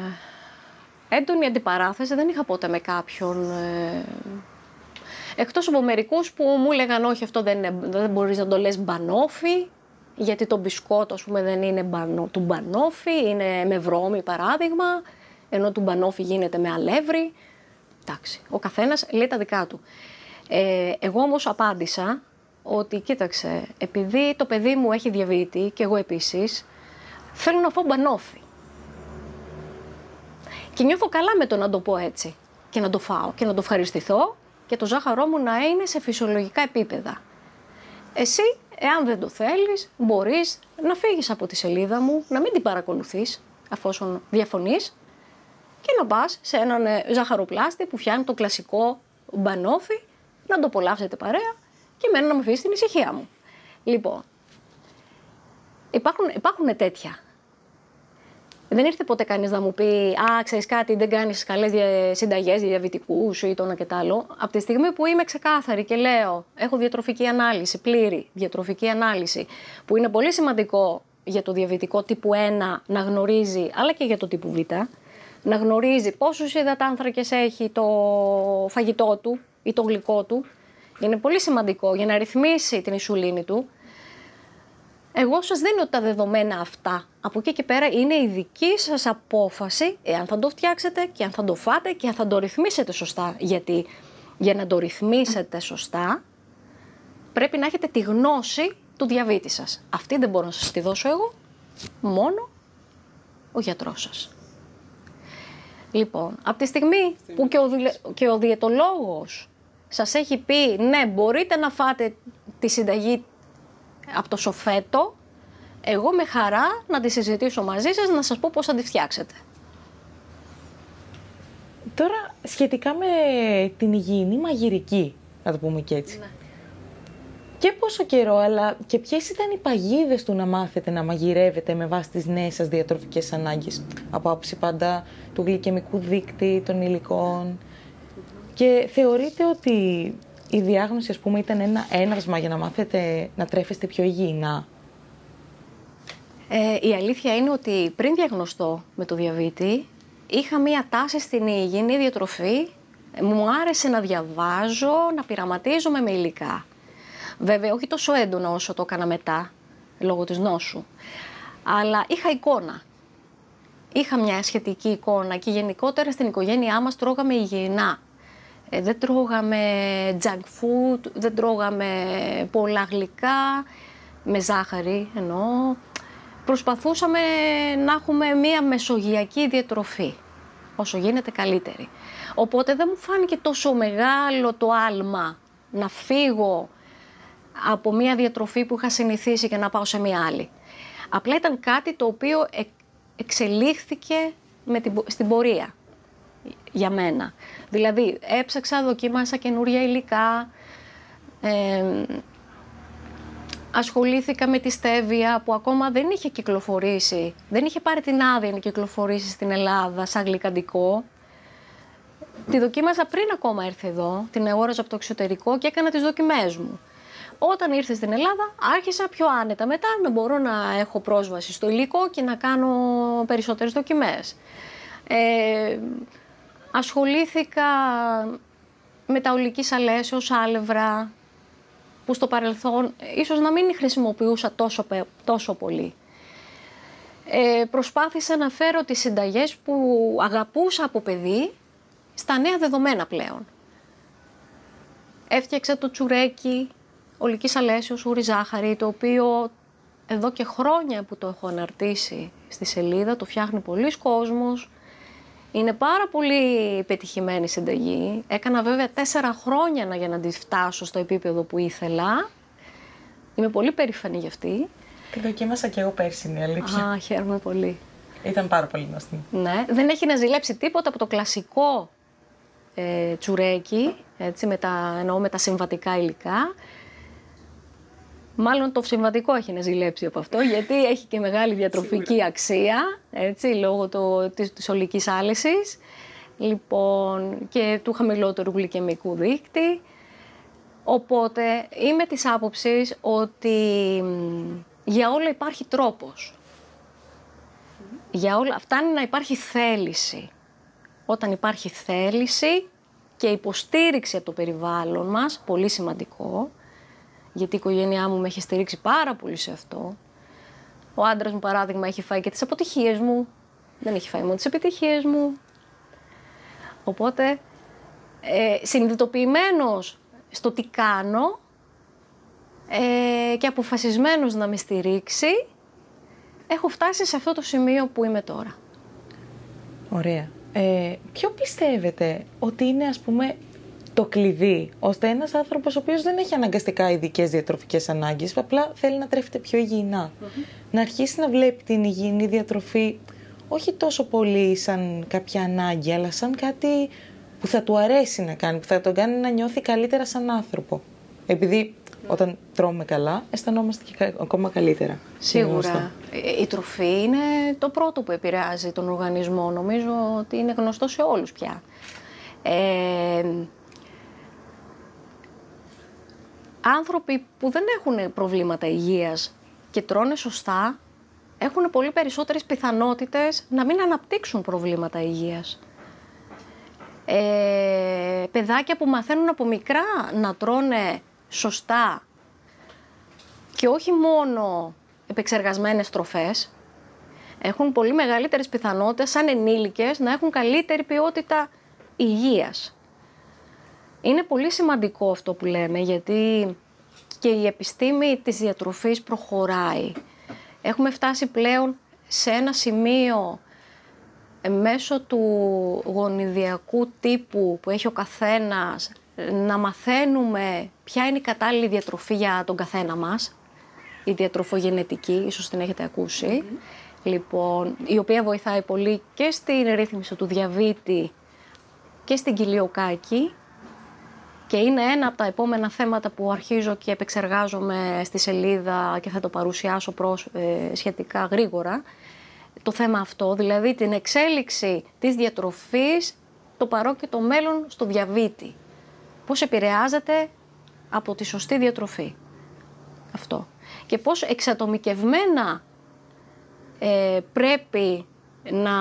έντονη αντιπαράθεση δεν είχα ποτέ με κάποιον. Ε... Εκτός από μερικούς που μου έλεγαν όχι αυτό δεν, είναι, δεν μπορείς να το λες μπανόφι, γιατί το μπισκότο, ας πούμε, δεν είναι μπανό, του μπανόφι, είναι με βρώμη παράδειγμα, ενώ του μπανόφι γίνεται με αλεύρι. Εντάξει, ο καθένας λέει τα δικά του. Ε, εγώ όμως απάντησα ότι, κοίταξε, επειδή το παιδί μου έχει διαβήτη και εγώ επίσης, θέλω να φάω μπανόφι. Και νιώθω καλά με το να το πω έτσι και να το φάω και να το ευχαριστηθώ και το ζάχαρό μου να είναι σε φυσιολογικά επίπεδα. Εσύ Εάν δεν το θέλεις, μπορείς να φύγεις από τη σελίδα μου, να μην την παρακολουθείς, αφόσον διαφωνείς, και να πας σε έναν ε, ζαχαροπλάστη που φτιάχνει το κλασικό μπανόφι να το απολαύσετε παρέα και εμένα να με αφήσει την ησυχία μου. Λοιπόν, υπάρχουν, υπάρχουν τέτοια. Δεν ήρθε ποτέ κανείς να μου πει Α, ξέρεις κάτι, δεν κάνεις καλές συνταγές διαβητικούς ή το ένα και το άλλο. Από τη στιγμή που είμαι ξεκάθαρη και λέω, έχω διατροφική ανάλυση, πλήρη διατροφική ανάλυση, που είναι πολύ σημαντικό για το διαβητικό τύπου 1 να γνωρίζει, αλλά και για το τύπου Β, να γνωρίζει πόσους υδατάνθρακες έχει το φαγητό του ή το γλυκό του. Είναι πολύ σημαντικό για να ρυθμίσει την ισουλίνη του. Εγώ σας δίνω τα δεδομένα αυτά. Από εκεί και πέρα είναι η δική σας απόφαση εάν θα το φτιάξετε και αν θα το φάτε και αν θα το ρυθμίσετε σωστά. Γιατί για να το ρυθμίσετε σωστά πρέπει να έχετε τη γνώση του διαβήτη σας. Αυτή δεν μπορώ να σας τη δώσω εγώ, μόνο ο γιατρός σας. Λοιπόν, από τη στιγμή που και ο, και ο διαιτολόγος σας έχει πει ναι μπορείτε να φάτε τη συνταγή από το σοφέτο, εγώ με χαρά να τη συζητήσω μαζί σας, να σας πω πώς θα τη φτιάξετε. Τώρα, σχετικά με την υγιεινή μαγειρική, να το πούμε και έτσι. Ναι. Και πόσο καιρό, αλλά και ποιες ήταν οι παγίδες του να μάθετε να μαγειρεύετε με βάση τις νέες σας διατροφικές ανάγκες; Από άποψη πάντα του γλυκαιμικού δείκτη, των υλικών. Και θεωρείτε ότι η διάγνωση, ας πούμε, ήταν ένα έναυσμα για να μάθετε να τρέφεστε πιο υγιεινά; Ε, η αλήθεια είναι ότι πριν διαγνωστώ με το διαβήτη, είχα μία τάση στην υγιεινή διατροφή. Μου άρεσε να διαβάζω, να πειραματίζομαι με υλικά. Βέβαια, όχι τόσο έντονο όσο το έκανα μετά, λόγω της νόσου. Αλλά είχα εικόνα. Είχα μια σχετική εικόνα και γενικότερα στην οικογένειά μας τρώγαμε υγιεινά. Ε, δεν τρώγαμε junk food, δεν τρώγαμε πολλά γλυκά, με ζάχαρη εννοώ. Προσπαθούσαμε να έχουμε μία μεσογειακή διατροφή, όσο γίνεται καλύτερη. Οπότε δεν μου φάνηκε τόσο μεγάλο το άλμα να φύγω από μία διατροφή που είχα συνηθίσει και να πάω σε μία άλλη. Απλά ήταν κάτι το οποίο εξελίχθηκε με την, στην πορεία για μένα. Δηλαδή έψαξα, δοκίμασα καινούρια υλικά, ασχολήθηκα με τη στέβια που ακόμα δεν είχε κυκλοφορήσει, δεν είχε πάρει την άδεια να κυκλοφορήσει στην Ελλάδα σαν γλυκαντικό. Τη δοκίμασα πριν ακόμα έρθει εδώ, την αγόραζα από το εξωτερικό και έκανα τις δοκιμές μου. Όταν ήρθε στην Ελλάδα άρχισα πιο άνετα μετά να μπορώ να έχω πρόσβαση στο υλικό και να κάνω περισσότερες δοκιμές. Ε, ασχολήθηκα με τα ολικής αλέσεως, άλευρα, που στο παρελθόν ίσως να μην χρησιμοποιούσα τόσο, τόσο πολύ. Ε, προσπάθησα να φέρω τις συνταγές που αγαπούσα από παιδί στα νέα δεδομένα πλέον. Έφτιαξα το τσουρέκι, ολική αλέσεως, ούρη ζάχαρη, το οποίο εδώ και χρόνια που το έχω αναρτήσει στη σελίδα, το φτιάχνει πολλοί κόσμος. Είναι πάρα πολύ πετυχημένη συνταγή. Έκανα βέβαια τέσσερα χρόνια για να τη φτάσω στο επίπεδο που ήθελα. Είμαι πολύ περήφανη γι' αυτή. Τη δοκίμασα και εγώ πέρσι, είναι αλήθεια. Α, χαίρομαι πολύ. Ήταν πάρα πολύ γνωστή. Ναι, δεν έχει να ζηλέψει τίποτα από το κλασικό ε, τσουρέκι, έτσι, με τα, εννοώ με τα συμβατικά υλικά. Μάλλον το συμβατικό έχει να ζηλέψει από αυτό, γιατί έχει και μεγάλη διατροφική αξία, έτσι, λόγω το, της, της ολικής άλυσης, λοιπόν, και του χαμηλότερου γλυκαιμικού δείκτη. Οπότε είμαι της άποψης ότι για όλα υπάρχει τρόπος. Για όλα, φτάνει να υπάρχει θέληση. Όταν υπάρχει θέληση και υποστήριξη από το περιβάλλον μας, πολύ σημαντικό, γιατί η οικογένειά μου με έχει στηρίξει πάρα πολύ σε αυτό. Ο άντρας μου, παράδειγμα, έχει φάει και τις αποτυχίες μου. Δεν έχει φάει μόνο τις επιτυχίες μου. Οπότε, ε, συνειδητοποιημένος στο τι κάνω ε, και αποφασισμένος να με στηρίξει, έχω φτάσει σε αυτό το σημείο που είμαι τώρα. Ωραία. Ε, ποιο πιστεύετε ότι είναι, ας πούμε, το κλειδί, ώστε ένας άνθρωπος ο οποίος δεν έχει αναγκαστικά ειδικές διατροφικές ανάγκες, απλά θέλει να τρέφεται πιο υγιεινά, να αρχίσει να βλέπει την υγιεινή διατροφή όχι τόσο πολύ σαν κάποια ανάγκη, αλλά σαν κάτι που θα του αρέσει να κάνει, που θα τον κάνει να νιώθει καλύτερα σαν άνθρωπο. Επειδή όταν τρώμε καλά, αισθανόμαστε και ακόμα καλύτερα. Σίγουρα. Ε, η τροφή είναι το πρώτο που επηρεάζει τον οργανισμό. Νομίζω ότι είναι γνωστό σε όλους πια. Ε, άνθρωποι που δεν έχουν προβλήματα υγείας και τρώνε σωστά, έχουν πολύ περισσότερες πιθανότητες να μην αναπτύξουν προβλήματα υγείας. Ε, παιδάκια που μαθαίνουν από μικρά να τρώνε σωστά και όχι μόνο επεξεργασμένες τροφές, έχουν πολύ μεγαλύτερες πιθανότητες σαν ενήλικες να έχουν καλύτερη ποιότητα υγείας. Είναι πολύ σημαντικό αυτό που λέμε γιατί και η επιστήμη της διατροφής προχωράει. Έχουμε φτάσει πλέον σε ένα σημείο ε, μέσω του γονιδιακού τύπου που έχει ο καθένας να μαθαίνουμε ποια είναι η κατάλληλη διατροφή για τον καθένα μας, η διατροφογενετική, ίσως την έχετε λοιπόν, η οποία βοηθάει πολύ και στην ρύθμιση του διαβήτη και στην κοιλιοκάκη και είναι ένα από τα επόμενα θέματα που αρχίζω και επεξεργάζομαι στη σελίδα και θα το παρουσιάσω προς, ε, σχετικά γρήγορα. Το θέμα αυτό, δηλαδή την εξέλιξη της διατροφής, το παρόν και το μέλλον στο διαβήτη πώς επηρεάζεται από τη σωστή διατροφή. Αυτό. Και πώς εξατομικευμένα ε, πρέπει να,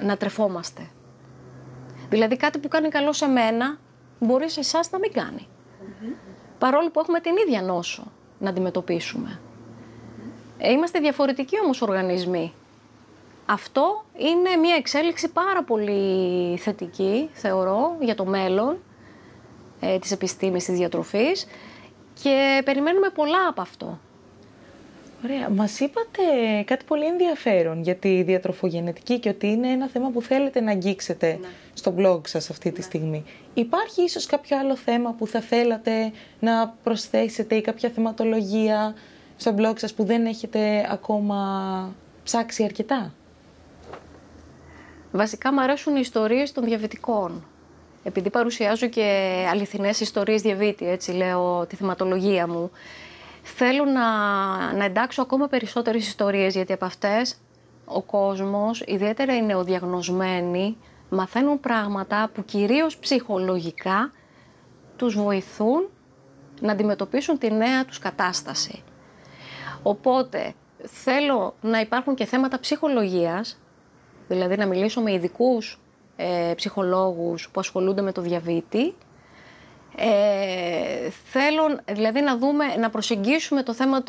ε, να τρεφόμαστε. Δηλαδή κάτι που κάνει καλό σε μένα μπορεί σε εσάς να μην κάνει. Παρόλο που έχουμε την ίδια νόσο να αντιμετωπίσουμε. Ε, είμαστε διαφορετικοί όμως οργανισμοί. Αυτό είναι μια εξέλιξη πάρα πολύ θετική, θεωρώ, για το μέλλον ε, της επιστήμης της διατροφής και περιμένουμε πολλά από αυτό. Ωραία. Μας είπατε κάτι πολύ ενδιαφέρον για τη διατροφογενετική και ότι είναι ένα θέμα που θέλετε να αγγίξετε ναι. στο blog σας αυτή τη ναι. στιγμή. Υπάρχει ίσως κάποιο άλλο θέμα που θα θέλατε να προσθέσετε ή κάποια θεματολογία στο blog σας που δεν έχετε ακόμα ψάξει αρκετά; Βασικά μου αρέσουν οι ιστορίες των διαβητικών επειδή παρουσιάζω και αληθινές ιστορίες διαβήτη, έτσι λέω τη θεματολογία μου, θέλω να, να εντάξω ακόμα περισσότερες ιστορίες, γιατί από αυτές ο κόσμος, ιδιαίτερα οι νεοδιαγνωσμένοι, μαθαίνουν πράγματα που κυρίως ψυχολογικά τους βοηθούν να αντιμετωπίσουν τη νέα τους κατάσταση. Οπότε θέλω να υπάρχουν και θέματα ψυχολογίας, δηλαδή να μιλήσω με ειδικούς ε, ψυχολόγους που ασχολούνται με το διαβήτη. Ε, θέλω δηλαδή να δούμε, να προσεγγίσουμε το θέμα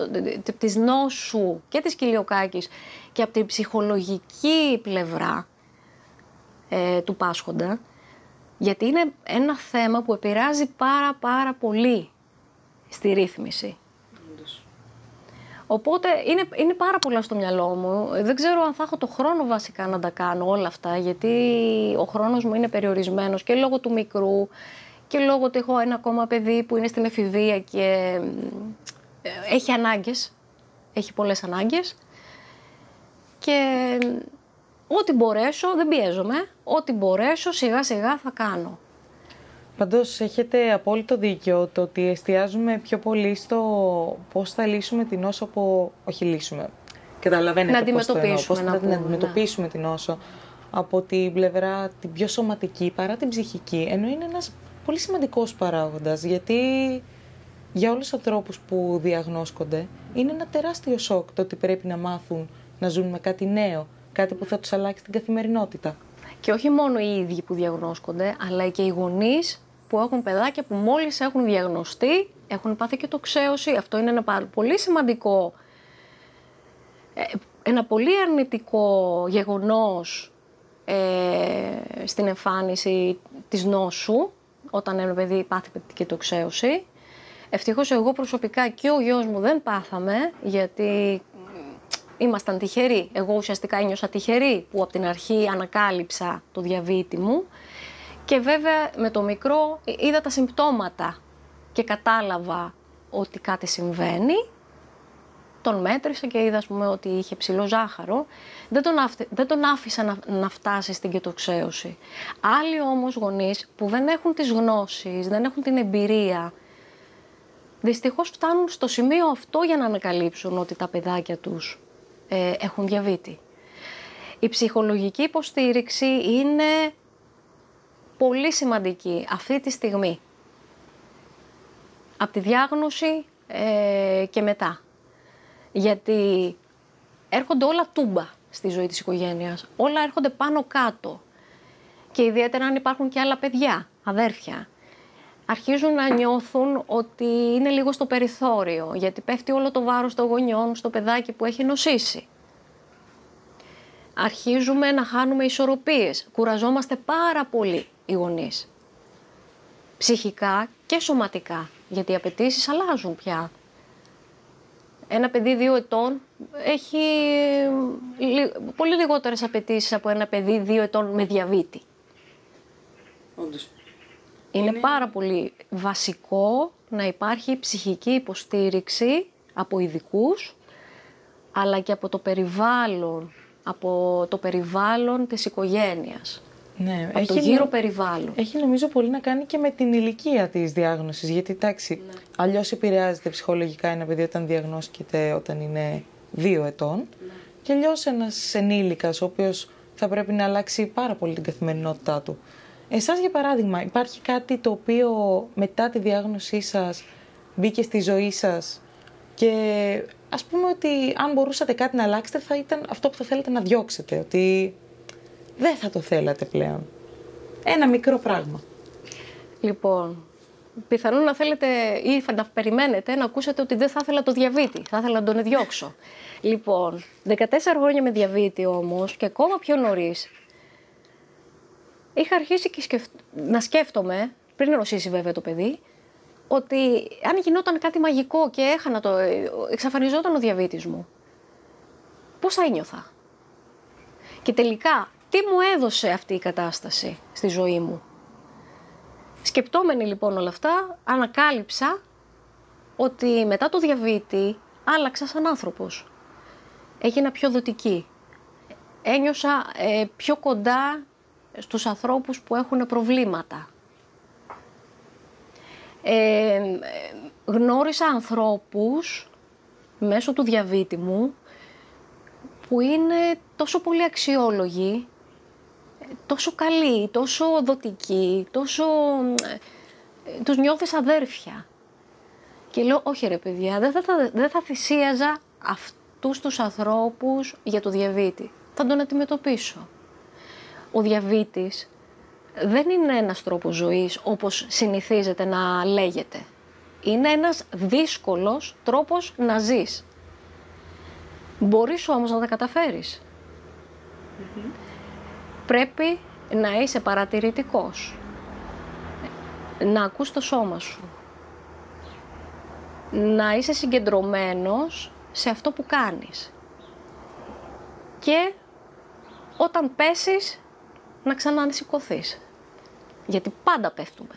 της νόσου και της κοιλιοκάκης και από την ψυχολογική πλευρά ε, του πάσχοντα, γιατί είναι ένα θέμα που επηρεάζει πάρα πάρα πολύ στη ρύθμιση. Οπότε είναι, είναι πάρα πολλά στο μυαλό μου. Δεν ξέρω αν θα έχω το χρόνο βασικά να τα κάνω όλα αυτά, γιατί ο χρόνος μου είναι περιορισμένος και λόγω του μικρού και λόγω ότι έχω ένα ακόμα παιδί που είναι στην εφηβεία και ε, έχει ανάγκες, έχει πολλές ανάγκες. Και ό,τι μπορέσω, δεν πιέζομαι, ό,τι μπορέσω σιγά σιγά θα κάνω. Πάντως έχετε απόλυτο δίκιο το ότι εστιάζουμε πιο πολύ στο πώς θα λύσουμε την όσο από... όχι λύσουμε, καταλαβαίνετε να πώς το εννοώ, πώς θα την αντιμετωπίσουμε ναι. την όσο από την πλευρά την πιο σωματική παρά την ψυχική, ενώ είναι ένας πολύ σημαντικός παράγοντας, γιατί για όλους τους ανθρώπους που διαγνώσκονται είναι ένα τεράστιο σοκ το ότι πρέπει να μάθουν να ζουν με κάτι νέο, κάτι που θα τους αλλάξει την καθημερινότητα. Και όχι μόνο οι ίδιοι που διαγνώσκονται, αλλά και οι γονείς που έχουν παιδάκια που μόλις έχουν διαγνωστεί, έχουν πάθει και το ξέωση. Αυτό είναι ένα πολύ σημαντικό, ε, ένα πολύ αρνητικό γεγονός ε, στην εμφάνιση της νόσου, όταν ένα παιδί πάθει και το ξέωση. Ευτυχώς εγώ προσωπικά και ο γιος μου δεν πάθαμε, γιατί ήμασταν τυχεροί. Εγώ ουσιαστικά ένιωσα τυχερή που από την αρχή ανακάλυψα το διαβήτη μου. Και βέβαια με το μικρό είδα τα συμπτώματα και κατάλαβα ότι κάτι συμβαίνει. Τον μέτρησα και είδα πούμε, ότι είχε ψηλό ζάχαρο. Δεν τον, δεν τον άφησα να, να φτάσει στην κετοξέωση. Άλλοι όμως γονείς που δεν έχουν τις γνώσεις, δεν έχουν την εμπειρία, δυστυχώς φτάνουν στο σημείο αυτό για να ανακαλύψουν ότι τα παιδάκια τους ε, έχουν διαβήτη. Η ψυχολογική υποστήριξη είναι πολύ σημαντική αυτή τη στιγμή. Από τη διάγνωση ε, και μετά. Γιατί έρχονται όλα τούμπα στη ζωή της οικογένειας. Όλα έρχονται πάνω κάτω. Και ιδιαίτερα αν υπάρχουν και άλλα παιδιά, αδέρφια. Αρχίζουν να νιώθουν ότι είναι λίγο στο περιθώριο, γιατί πέφτει όλο το βάρος των γονιών στο παιδάκι που έχει νοσήσει. Αρχίζουμε να χάνουμε ισορροπίες. Κουραζόμαστε πάρα πολύ οι γονείς. Ψυχικά και σωματικά, γιατί οι απαιτήσεις αλλάζουν πια. Ένα παιδί δύο ετών έχει πολύ λιγότερες απαιτήσεις από ένα παιδί δύο ετών με διαβήτη. Όντως. Είναι, πάρα πολύ βασικό να υπάρχει ψυχική υποστήριξη από ειδικούς, αλλά και από το περιβάλλον, από το περιβάλλον της οικογένειας. Ναι, από έχει το γύρο περιβάλλον. Έχει νομίζω πολύ να κάνει και με την ηλικία της διάγνωσης, γιατί εντάξει, ναι. αλλιώς επηρεάζεται ψυχολογικά ένα παιδί όταν διαγνώσκεται όταν είναι δύο ετών ναι. και αλλιώς ένας ενήλικας ο οποίος θα πρέπει να αλλάξει πάρα πολύ την καθημερινότητά του. Εσάς για παράδειγμα υπάρχει κάτι το οποίο μετά τη διάγνωσή σας μπήκε στη ζωή σας και ας πούμε ότι αν μπορούσατε κάτι να αλλάξετε θα ήταν αυτό που θα θέλετε να διώξετε, ότι δεν θα το θέλατε πλέον. Ένα μικρό πράγμα. Λοιπόν, πιθανόν να θέλετε ή να περιμένετε να ακούσετε ότι δεν θα ήθελα το διαβήτη, θα ήθελα να τον διώξω. λοιπόν, 14 χρόνια με διαβήτη όμως και ακόμα πιο νωρίς. είχα αρχίσει και να σκέφτομαι, πριν νοσήσει βέβαια το παιδί, ότι αν γινόταν κάτι μαγικό και έχανα το, εξαφανιζόταν ο διαβήτης μου, πώς θα ένιωθα; Και τελικά τι μου έδωσε αυτή η κατάσταση στη ζωή μου; Σκεπτόμενοι λοιπόν όλα αυτά, ανακάλυψα ότι μετά το διαβήτη άλλαξα σαν άνθρωπος. Έγινα πιο δοτική. Ένιωσα ε, πιο κοντά στους ανθρώπους που έχουν προβλήματα. Ε, γνώρισα ανθρώπους μέσω του διαβήτη μου που είναι τόσο πολύ αξιόλογοι τόσο καλή, τόσο δοτική, τόσο... Ε, τους νιώθεις αδέρφια. Και λέω, όχι ρε παιδιά, δεν θα, δεν θα θυσίαζα αυτούς τους ανθρώπους για το διαβήτη. Θα τον αντιμετωπίσω. Ο διαβήτης δεν είναι ένας τρόπος ζωής όπως συνηθίζεται να λέγεται. Είναι ένας δύσκολος τρόπος να ζεις. Μπορείς όμως να τα καταφερεις πρέπει να είσαι παρατηρητικός. Να ακούς το σώμα σου. Να είσαι συγκεντρωμένος σε αυτό που κάνεις. Και όταν πέσεις, να ξανά Γιατί πάντα πέφτουμε.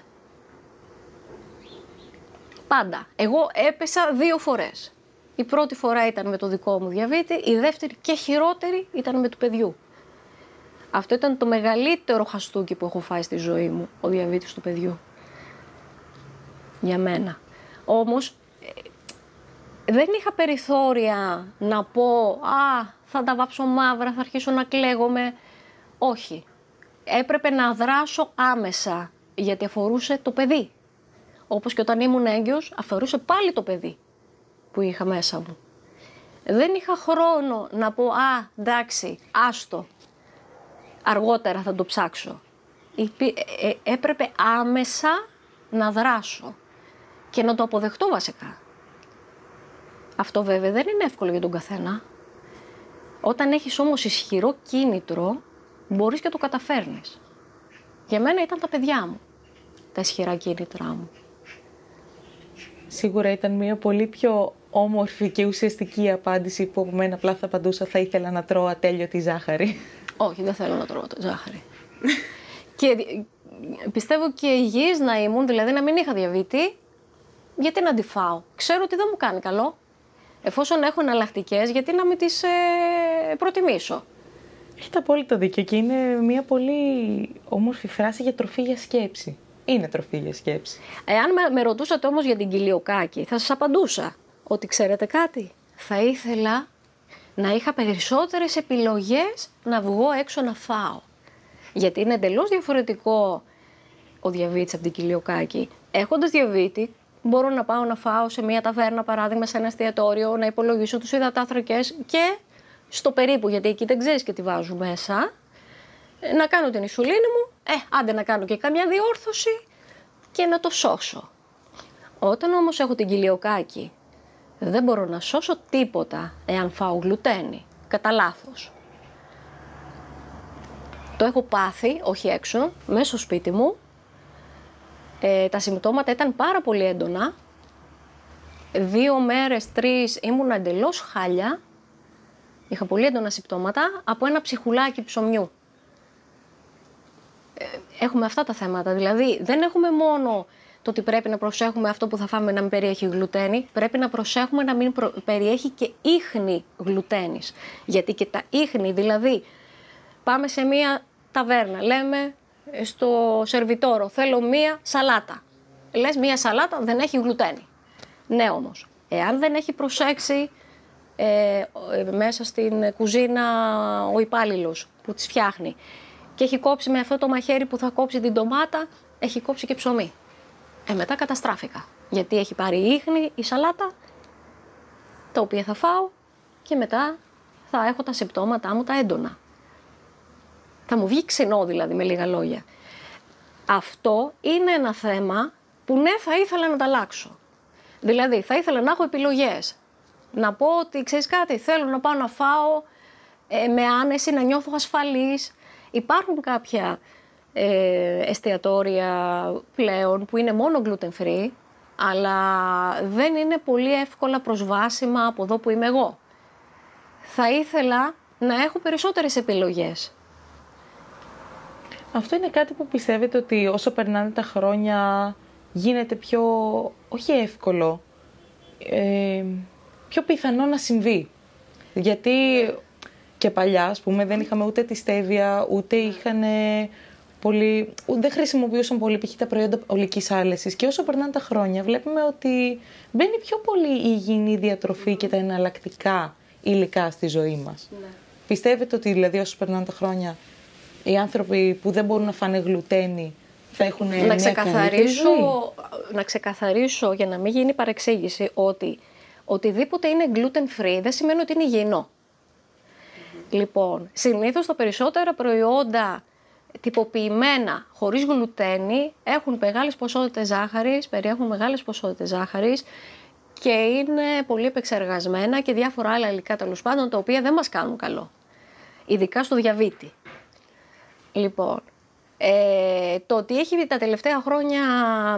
Πάντα. Εγώ έπεσα δύο φορές. Η πρώτη φορά ήταν με το δικό μου διαβήτη, η δεύτερη και χειρότερη ήταν με του παιδιού. Αυτό ήταν το μεγαλύτερο χαστούκι που έχω φάει στη ζωή μου, ο διαβήτης του παιδιού. Για μένα. Όμως, ε, δεν είχα περιθώρια να πω «Α, θα τα βάψω μαύρα, θα αρχίσω να κλαίγομαι». Όχι. Έπρεπε να δράσω άμεσα, γιατί αφορούσε το παιδί. Όπως και όταν ήμουν έγκυος, αφορούσε πάλι το παιδί που είχα μέσα μου. Δεν είχα χρόνο να πω «Α, εντάξει, άστο, αργότερα θα το ψάξω. Ε, ε, έπρεπε άμεσα να δράσω και να το αποδεχτώ βασικά. Αυτό βέβαια δεν είναι εύκολο για τον καθένα. Όταν έχεις όμως ισχυρό κίνητρο, μπορείς και το καταφέρνεις. Για μένα ήταν τα παιδιά μου, τα ισχυρά κίνητρά μου. Σίγουρα ήταν μια πολύ πιο όμορφη και ουσιαστική απάντηση που από μένα απλά θα απαντούσα θα ήθελα να τρώω ατέλειωτη ζάχαρη. Όχι, δεν θέλω να τρώω το ζάχαρη. και πιστεύω και υγιής να ήμουν, δηλαδή να μην είχα διαβήτη, γιατί να τη φάω; Ξέρω ότι δεν μου κάνει καλό. Εφόσον έχω εναλλακτικές, γιατί να μην τις ε, προτιμήσω; Έχετε απόλυτο δίκιο και είναι μια πολύ όμορφη φράση για τροφή για σκέψη. Είναι τροφή για σκέψη. Εάν με, με ρωτούσατε όμως για την κοιλιοκάκη, θα σας απαντούσα ότι ξέρετε κάτι; Θα ήθελα να είχα περισσότερες επιλογές να βγω έξω να φάω. Γιατί είναι εντελώς διαφορετικό ο διαβήτης από την κοιλιοκάκη. Έχοντας διαβήτη, μπορώ να πάω να φάω σε μια ταβέρνα, παράδειγμα, σε ένα εστιατόριο, να υπολογίσω τους υδατάθρακες και στο περίπου, γιατί εκεί δεν ξέρεις και τι βάζουν μέσα, να κάνω την ισουλίνη μου, ε, άντε να κάνω και καμιά διόρθωση και να το σώσω. Όταν όμως έχω την κοιλιοκάκη, δεν μπορώ να σώσω τίποτα εάν φάω γλουτένι, κατά λάθος. Το έχω πάθει, όχι έξω, μέσα στο σπίτι μου. Ε, τα συμπτώματα ήταν πάρα πολύ έντονα. Δύο μέρες, τρεις ήμουν εντελώς χάλια Είχα πολύ έντονα συμπτώματα από ένα ψυχουλάκι ψωμιού. Ε, έχουμε αυτά τα θέματα. Δηλαδή, δεν έχουμε μόνο το ότι πρέπει να προσέχουμε αυτό που θα φάμε να μην περιέχει γλουτένη, πρέπει να προσέχουμε να μην περιέχει και ίχνη γλουτένης. Γιατί και τα ίχνη, δηλαδή, πάμε σε μία ταβέρνα, λέμε στο σερβιτόρο, θέλω μία σαλάτα. Λες μία σαλάτα δεν έχει γλουτένη. Ναι όμως, εάν δεν έχει προσέξει ε, μέσα στην κουζίνα ο υπάλληλος που τις φτιάχνει και έχει κόψει με αυτό το μαχαίρι που θα κόψει την ντομάτα, έχει κόψει και ψωμί. Ε, μετά καταστράφηκα. Γιατί έχει πάρει ίχνη η σαλάτα, τα οποία θα φάω και μετά θα έχω τα συμπτώματά μου τα έντονα. Θα μου βγει ξενό δηλαδή με λίγα λόγια. Αυτό είναι ένα θέμα που ναι θα ήθελα να τα αλλάξω. Δηλαδή θα ήθελα να έχω επιλογές να πω ότι ξέρεις κάτι, θέλω να πάω να φάω ε, με άνεση, να νιώθω ασφαλής. Υπάρχουν κάποια ε, εστιατόρια πλέον που είναι μόνο gluten free, αλλά δεν είναι πολύ εύκολα προσβάσιμα από εδώ που είμαι εγώ. Θα ήθελα να έχω περισσότερες επιλογές. Αυτό είναι κάτι που πιστεύετε ότι όσο περνάνε τα χρόνια γίνεται πιο, όχι εύκολο, ε, πιο πιθανό να συμβεί. Γιατί και παλιά, ας πούμε, δεν είχαμε ούτε τη στέβια, ούτε είχαν πολύ, δεν χρησιμοποιούσαν πολύ π.χ. τα προϊόντα ολικής άλεσης και όσο περνάνε τα χρόνια βλέπουμε ότι μπαίνει πιο πολύ η υγιεινή διατροφή και τα εναλλακτικά υλικά στη ζωή μας. Ναι. Πιστεύετε ότι δηλαδή όσο περνάνε τα χρόνια οι άνθρωποι που δεν μπορούν να φάνε γλουτένι θα έχουν να μια ξεκαθαρίσω, Να ξεκαθαρίσω για να μην γίνει παρεξήγηση ότι οτιδήποτε είναι gluten free δεν σημαίνει ότι είναι υγιεινό. Λοιπόν, συνήθως τα περισσότερα προϊόντα τυποποιημένα χωρίς γλουτένι έχουν μεγάλες ποσότητες ζάχαρης, περιέχουν μεγάλες ποσότητες ζάχαρης και είναι πολύ επεξεργασμένα και διάφορα άλλα υλικά τέλος πάντων τα οποία δεν μας κάνουν καλό. Ειδικά στο διαβήτη. Λοιπόν, ε, το ότι έχει τα τελευταία χρόνια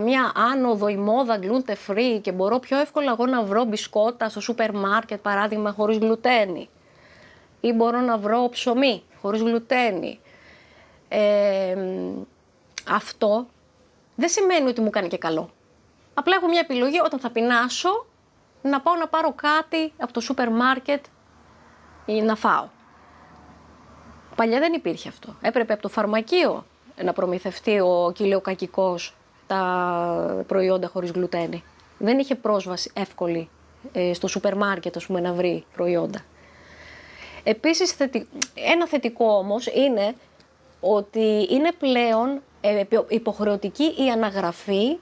μια άνοδο η μόδα gluten free και μπορώ πιο εύκολα εγώ να βρω μπισκότα στο σούπερ μάρκετ παράδειγμα χωρίς γλουτένι ή μπορώ να βρω ψωμί χωρίς γλουτένι. Ε, αυτό δεν σημαίνει ότι μου κάνει και καλό. Απλά έχω μια επιλογή όταν θα πεινάσω να πάω να πάρω κάτι από το σούπερ μάρκετ ή να φάω. Παλιά δεν υπήρχε αυτό. Έπρεπε από το φαρμακείο να προμηθευτεί ο κοιλιοκακικός τα προϊόντα χωρίς γλουτένη. Δεν είχε πρόσβαση εύκολη ε, στο σούπερ μάρκετ ας πούμε, να βρει προϊόντα. Επίσης, ένα θετικό όμως είναι ότι είναι πλέον ε, υποχρεωτική η αναγραφή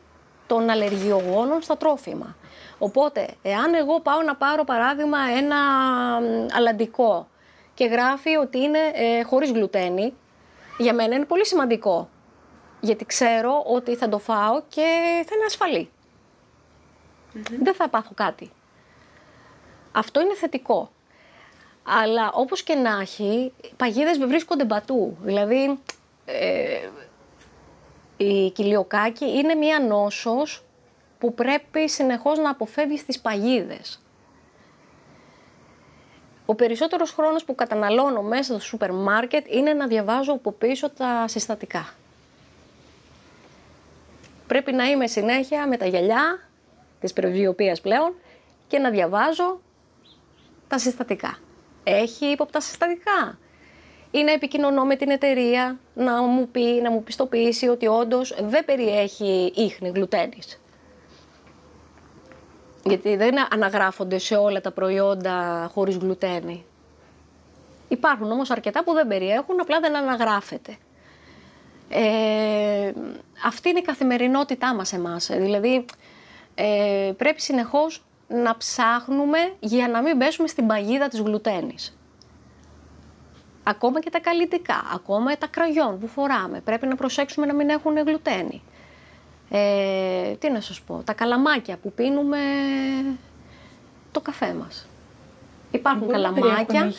των αλλεργιογόνων στα τρόφιμα. Οπότε, εάν εγώ πάω να πάρω παράδειγμα ένα αλαντικό και γράφει ότι είναι ε, χωρίς γλουτένη, για μένα είναι πολύ σημαντικό. Γιατί ξέρω ότι θα το φάω και θα είναι ασφαλή. Δεν θα πάθω κάτι. Αυτό είναι θετικό. Αλλά όπως και να έχει, παγίδες βρίσκονται μπατού. Δηλαδή, ε, η κοιλιοκάκη είναι μία νόσος που πρέπει συνεχώς να αποφεύγει τις παγίδες. Ο περισσότερος χρόνος που καταναλώνω μέσα στο σούπερ μάρκετ είναι να διαβάζω από πίσω τα συστατικά. Πρέπει να είμαι συνέχεια με τα γυαλιά της πρεβιοποίησης πλέον και να διαβάζω τα συστατικά. Έχει ύποπτα συστατικά. Ή να επικοινωνώ με την εταιρεία να μου πει, να μου πιστοποιήσει ότι όντως δεν περιέχει ίχνη γλουτένης. Γιατί δεν αναγράφονται σε όλα τα προϊόντα χωρίς γλουτένη. Υπάρχουν όμως αρκετά που δεν περιέχουν, απλά δεν αναγράφεται. Ε, αυτή είναι η καθημερινότητά μας εμάς. Δηλαδή, ε, πρέπει συνεχώς να ψάχνουμε για να μην πέσουμε στην παγίδα της γλουτένης. Ακόμα και τα καλλιτικά, ακόμα τα κραγιόν που φοράμε. Πρέπει να προσέξουμε να μην έχουν γλουτένη. Ε, τι να σας πω, τα καλαμάκια που πίνουμε το καφέ μας. Υπάρχουν Μπορεί καλαμάκια,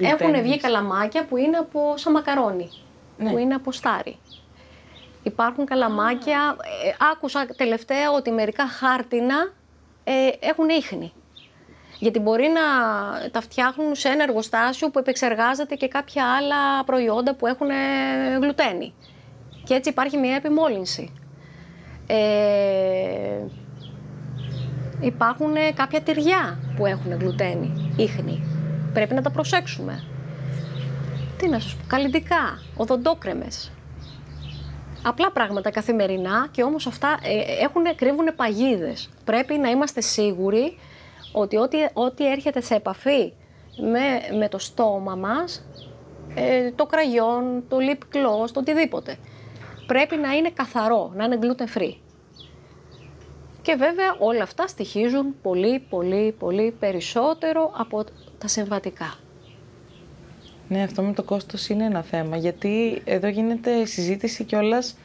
έχουν βγει καλαμάκια που είναι από σαμακαρόνι, ναι. που είναι από στάρι. Υπάρχουν καλαμάκια, ε, άκουσα τελευταία ότι μερικά χάρτινα ε, έχουν ίχνη. Γιατί μπορεί να τα φτιάχνουν σε ένα εργοστάσιο που επεξεργάζεται και κάποια άλλα προϊόντα που έχουν γλουτένη. Και έτσι υπάρχει μια επιμόλυνση. Ε, υπάρχουν κάποια τυριά που έχουν γλουτένη, ίχνη. Πρέπει να τα προσέξουμε. Τι να σας πω, καλλιτικά, οδοντόκρεμες. Απλά πράγματα καθημερινά και όμως αυτά ε, έχουν, κρύβουν παγίδες. Πρέπει να είμαστε σίγουροι ότι ό,τι, ό,τι έρχεται σε επαφή με, με το στόμα μας, ε, το κραγιόν, το lip gloss, το οτιδήποτε, πρέπει να είναι καθαρό, να είναι gluten free. Και βέβαια όλα αυτά στοιχίζουν πολύ, πολύ, πολύ περισσότερο από τα συμβατικά. Ναι, αυτό με το κόστος είναι ένα θέμα, γιατί εδώ γίνεται συζήτηση κιόλας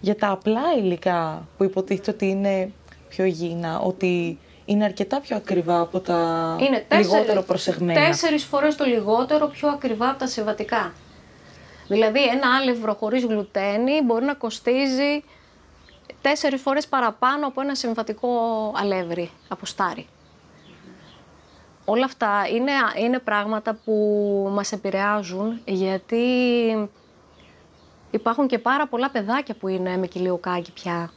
για τα απλά υλικά που υποτίθεται ότι είναι πιο υγιεινά, ότι είναι αρκετά πιο ακριβά από τα είναι λιγότερο προσεγμένα. Τέσσερις φορές το λιγότερο πιο ακριβά από τα συμβατικά. Δηλαδή ένα άλευρο χωρίς γλουτένη μπορεί να κοστίζει τέσσερις φορές παραπάνω από ένα συμβατικό αλεύρι από στάρι. Όλα αυτά είναι, είναι πράγματα που μας επηρεάζουν γιατί υπάρχουν και πάρα πολλά παιδάκια που είναι με κοιλιοκάκι πια.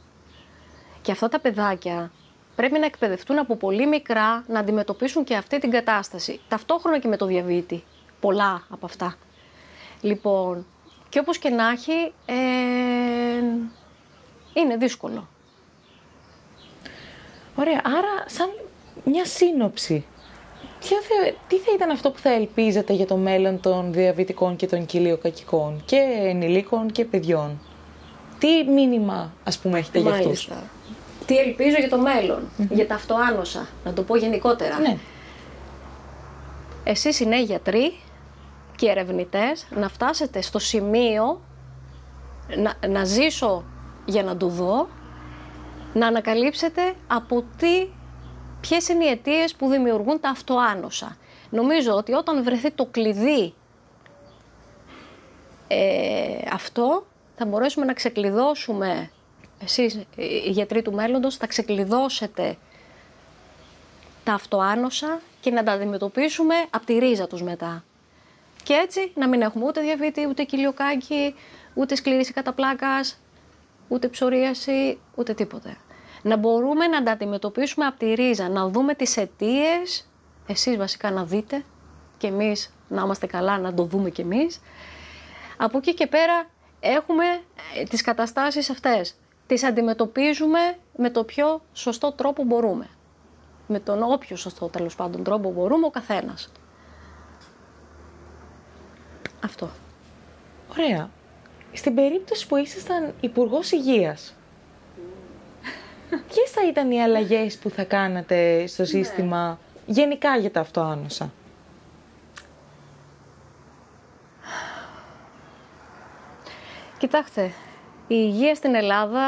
Και αυτά τα παιδάκια πρέπει να εκπαιδευτούν από πολύ μικρά να αντιμετωπίσουν και αυτή την κατάσταση. Ταυτόχρονα και με το διαβήτη. Πολλά από αυτά. Λοιπόν, και όπως και να έχει, ε, είναι δύσκολο. Ωραία, άρα σαν μια σύνοψη. Τι θα ήταν αυτό που θα ελπίζετε για το μέλλον των διαβητικών και των κοιλιοκακικών και ενηλίκων και παιδιών; Τι μήνυμα ας πούμε έχετε για αυτούς; Τι ελπίζω για το μελλον για τα αυτοάνωσα, να το πω γενικότερα. Ναι. Εσείς οι νέοι γιατροί και ερευνητές να φτάσετε στο σημείο να, να ζήσω για να το δω, να ανακαλύψετε από τι, ποιες είναι οι αιτίες που δημιουργούν τα αυτοάνωσα. Νομίζω ότι όταν βρεθεί το κλειδί ε, αυτό, θα μπορέσουμε να ξεκλειδώσουμε, εσείς οι γιατροί του μέλλοντος, θα ξεκλειδώσετε τα αυτοάνωσα και να τα αντιμετωπίσουμε από τη ρίζα τους μετά. Και έτσι να μην έχουμε ούτε διαβήτη, ούτε κοιλιοκάκι, ούτε σκλήρηση κατά πλάκας, ούτε ψωρίαση, ούτε τίποτε. Να μπορούμε να τα αντιμετωπίσουμε από τη ρίζα, να δούμε τις αιτίες, εσείς βασικά να δείτε και εμείς να είμαστε καλά να το δούμε κι εμείς. Από εκεί και πέρα έχουμε ε, τις καταστάσεις αυτές. Τις αντιμετωπίζουμε με το πιο σωστό τρόπο μπορούμε. Με τον όποιο σωστό τέλος πάντων τρόπο μπορούμε ο καθένας. Αυτό. Ωραία στην περίπτωση που ήσασταν υπουργός Υγείας, ποιες θα ήταν οι αλλαγές που θα κάνατε στο ναι. σύστημα γενικά για τα αυτοάνωσα. Κοιτάξτε, η υγεία στην Ελλάδα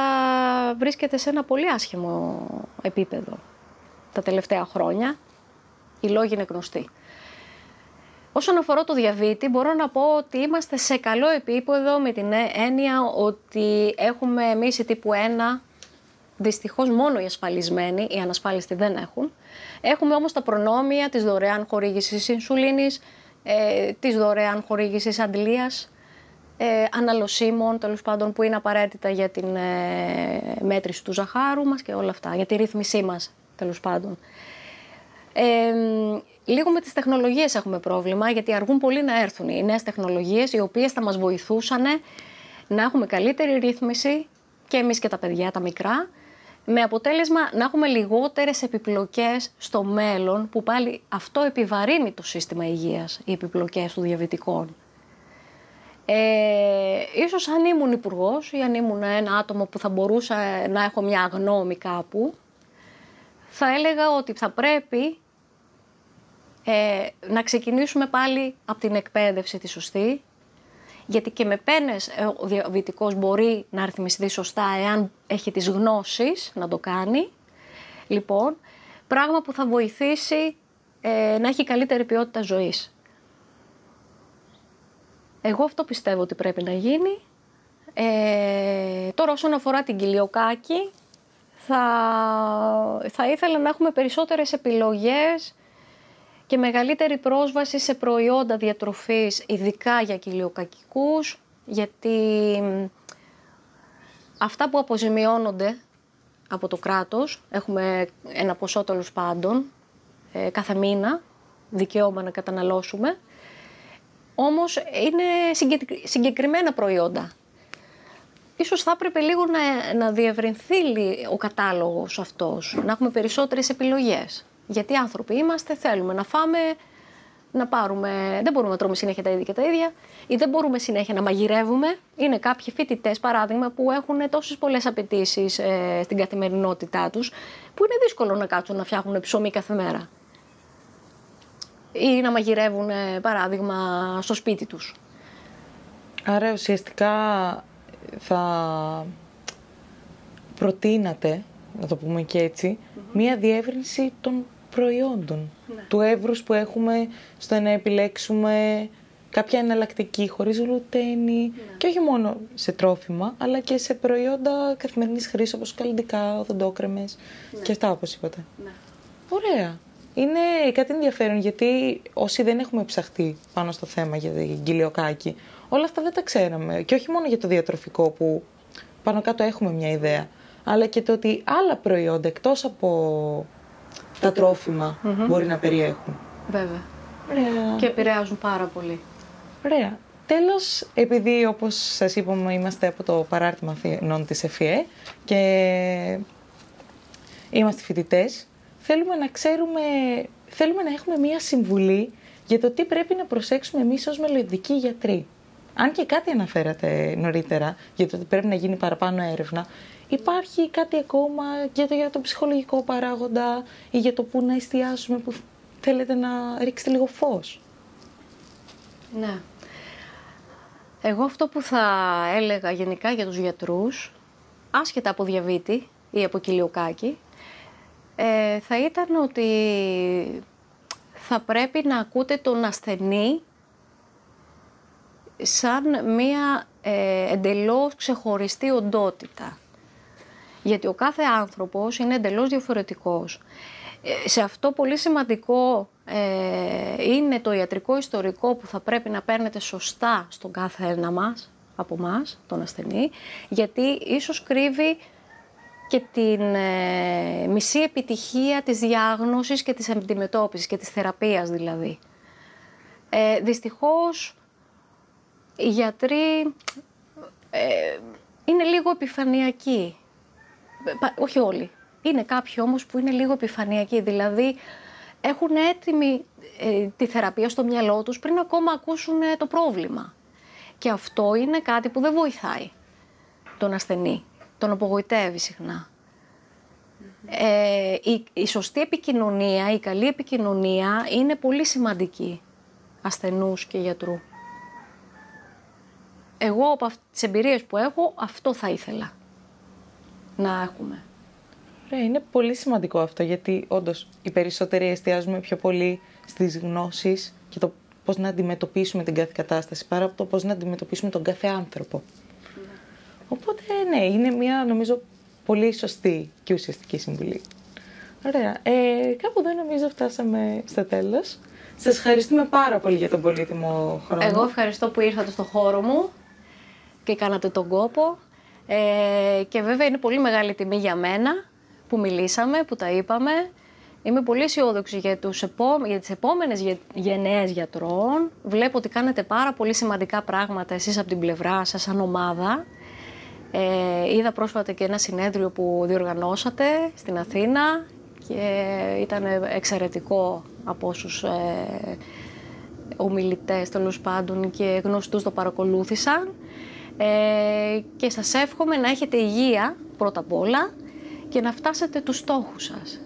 βρίσκεται σε ένα πολύ άσχημο επίπεδο τα τελευταία χρόνια. Οι λόγοι είναι γνωστοί. Όσον αφορά το διαβήτη, μπορώ να πω ότι είμαστε σε καλό επίπεδο με την έννοια ότι έχουμε εμείς τύπου 1, δυστυχώς μόνο οι ασφαλισμένοι, οι ανασφάλιστοι δεν έχουν. Έχουμε όμως τα προνόμια της δωρεάν χορήγησης ινσουλίνης, ε, της δωρεάν χορήγησης αντλίας, ε, αναλωσίμων, τέλος πάντων, που είναι απαραίτητα για την ε, μέτρηση του ζαχάρου μας και όλα αυτά, για τη ρύθμισή μας, τέλος πάντων. Ε, λίγο με τις τεχνολογίες έχουμε πρόβλημα, γιατί αργούν πολύ να έρθουν οι νέες τεχνολογίες, οι οποίες θα μας βοηθούσαν να έχουμε καλύτερη ρύθμιση και εμείς και τα παιδιά τα μικρά, με αποτέλεσμα να έχουμε λιγότερες επιπλοκές στο μέλλον, που πάλι αυτό επιβαρύνει το σύστημα υγείας, οι επιπλοκές των διαβητικών. Ε, ίσως αν ήμουν υπουργός ή αν ήμουν ένα άτομο που θα μπορούσα να έχω μια γνώμη κάπου, θα έλεγα ότι θα πρέπει ε, να ξεκινήσουμε πάλι από την εκπαίδευση τη σωστή, γιατί και με πένες ε, ο διαβητικός μπορεί να αριθμιστεί σωστά εάν έχει τις γνώσεις να το κάνει. Λοιπόν, πράγμα που θα βοηθήσει ε, να έχει καλύτερη ποιότητα ζωής. Εγώ αυτό πιστεύω ότι πρέπει να γίνει. Ε, τώρα όσον αφορά την κοιλιοκάκη, θα, θα ήθελα να έχουμε περισσότερες επιλογές και μεγαλύτερη πρόσβαση σε προϊόντα διατροφής, ειδικά για κοιλιοκακικούς, γιατί αυτά που αποζημιώνονται από το κράτος, έχουμε ένα ποσό τέλος πάντων, ε, κάθε μήνα, δικαίωμα να καταναλώσουμε, όμως είναι συγκεκριμένα προϊόντα. Ίσως θα έπρεπε λίγο να, να διευρυνθεί ο κατάλογος αυτός, να έχουμε περισσότερες επιλογές. Γιατί άνθρωποι είμαστε, θέλουμε να φάμε, να πάρουμε. Δεν μπορούμε να τρώμε συνέχεια τα ίδια και τα ίδια, ή δεν μπορούμε συνέχεια να μαγειρεύουμε. Είναι κάποιοι φοιτητές, παράδειγμα, που έχουν τόσες πολλές απαιτήσεις ε, στην καθημερινότητά τους, που είναι δύσκολο να κάτσουν να φτιάχνουν ψωμί κάθε μέρα ή να μαγειρεύουν, ε, παράδειγμα, στο σπίτι τους. Άρα ουσιαστικά θα προτείνατε, να το πούμε και ετσι μία διεύρυνση των προϊόντων. Ναι. Του εύρους που έχουμε στο να επιλέξουμε κάποια εναλλακτική χωρίς γλουτένη ναι. και όχι μόνο σε τρόφιμα, αλλά και σε προϊόντα καθημερινής χρήσης όπως καλλιντικά, οδοντόκρεμες ναι. και αυτά όπως είπατε. Ωραία είναι κάτι ενδιαφέρον γιατί όσοι δεν έχουμε ψαχτεί πάνω στο θέμα για την κοιλιοκάκη, όλα αυτά δεν τα ξέραμε. Και όχι μόνο για το διατροφικό που πάνω κάτω έχουμε μια ιδέα, αλλά και το ότι άλλα προϊόντα εκτός από τα τροφιμα μπορεί να περιέχουν. Βέβαια. Ωραία. Και επηρεάζουν πάρα πολύ. Ωραία. Τέλος, επειδή όπως σας είπαμε είμαστε από το παράρτημα Αθηνών της ΕΦΙΕ και είμαστε φοιτητές, θέλουμε να ξέρουμε, θέλουμε να έχουμε μία συμβουλή για το τι πρέπει να προσέξουμε εμείς ως μελλοντικοί γιατροί. Αν και κάτι αναφέρατε νωρίτερα για το ότι πρέπει να γίνει παραπάνω έρευνα, υπάρχει κάτι ακόμα για το, για το ψυχολογικό παράγοντα ή για το που να εστιάσουμε που θέλετε να ρίξετε λίγο φως; Ναι. Εγώ αυτό που θα έλεγα γενικά για τους γιατρούς, άσχετα από διαβήτη ή από κοιλιοκάκι, ε, θα ήταν ότι θα πρέπει να ακούτε τον ασθενή σαν μία ε, εντελώς ξεχωριστή οντότητα. Γιατί ο κάθε άνθρωπος είναι εντελώς διαφορετικός. Ε, σε αυτό πολύ σημαντικό ε, είναι το ιατρικό ιστορικό που θα πρέπει να παίρνετε σωστά στον κάθε ένα μας, από μας, τον ασθενή, γιατί ίσως κρύβει και την ε, μισή επιτυχία της διάγνωσης και της αντιμετώπισης και της θεραπείας δηλαδή. Ε, δυστυχώς οι γιατροί ε, είναι λίγο επιφανειακοί. Όχι όλοι. Είναι κάποιοι όμως που είναι λίγο επιφανειακοί. Δηλαδή έχουν έτοιμη ε, τη θεραπεία στο μυαλό τους πριν ακόμα ακούσουν το πρόβλημα. Και αυτό είναι κάτι που δεν βοηθάει τον ασθενή τον απογοητεύει συχνά. Ε, η, η σωστή επικοινωνία, η καλή επικοινωνία είναι πολύ σημαντική ασθενούς και γιατρού. Εγώ από τις εμπειρίες που έχω αυτό θα ήθελα να έχουμε. Ρε, είναι πολύ σημαντικό αυτό γιατί όντως οι περισσότεροι εστιάζουμε πιο πολύ στις γνώσεις και το πώς να αντιμετωπίσουμε την κάθε κατάσταση παρά από το πώς να αντιμετωπίσουμε τον κάθε άνθρωπο. Οπότε, ναι, είναι μια νομίζω πολύ σωστή και ουσιαστική συμβουλή. Ωραία. Ε, κάπου εδώ νομίζω φτάσαμε στο τέλος. Σας ευχαριστούμε πάρα πολύ για τον πολύτιμο χρόνο. Εγώ ευχαριστώ που ήρθατε στο χώρο μου και κάνατε τον κόπο. Ε, και βέβαια είναι πολύ μεγάλη τιμή για μένα που μιλήσαμε, που τα είπαμε Είμαι πολύ αισιόδοξη για, τους επό... για τις επόμενες γενναίες γιατρών. Βλέπω ότι κάνετε πάρα πολύ σημαντικά πράγματα εσείς από την πλευρά σας σαν ομάδα. Ε, είδα πρόσφατα και ένα συνέδριο που διοργανώσατε στην Αθήνα και ήταν εξαιρετικό από όσους ε, ομιλητές τέλος πάντων και γνωστούς το παρακολούθησαν. Ε, και σας εύχομαι να έχετε υγεία πρώτα απ' όλα και να φτάσετε τους στόχους σας.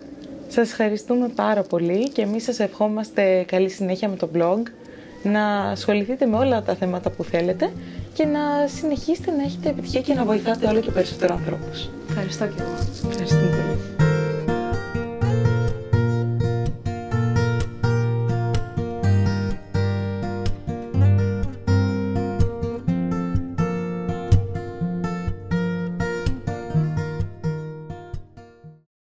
Σας ευχαριστούμε πάρα πολύ και εμείς σας ευχόμαστε καλή συνέχεια με το blog, να ασχοληθείτε με όλα τα θέματα που θέλετε και να συνεχίσετε να έχετε επιτυχία και να βοηθάτε όλο και περισσότερο ανθρώπους. Ευχαριστώ και εγώ. Ευχαριστούμε πολύ.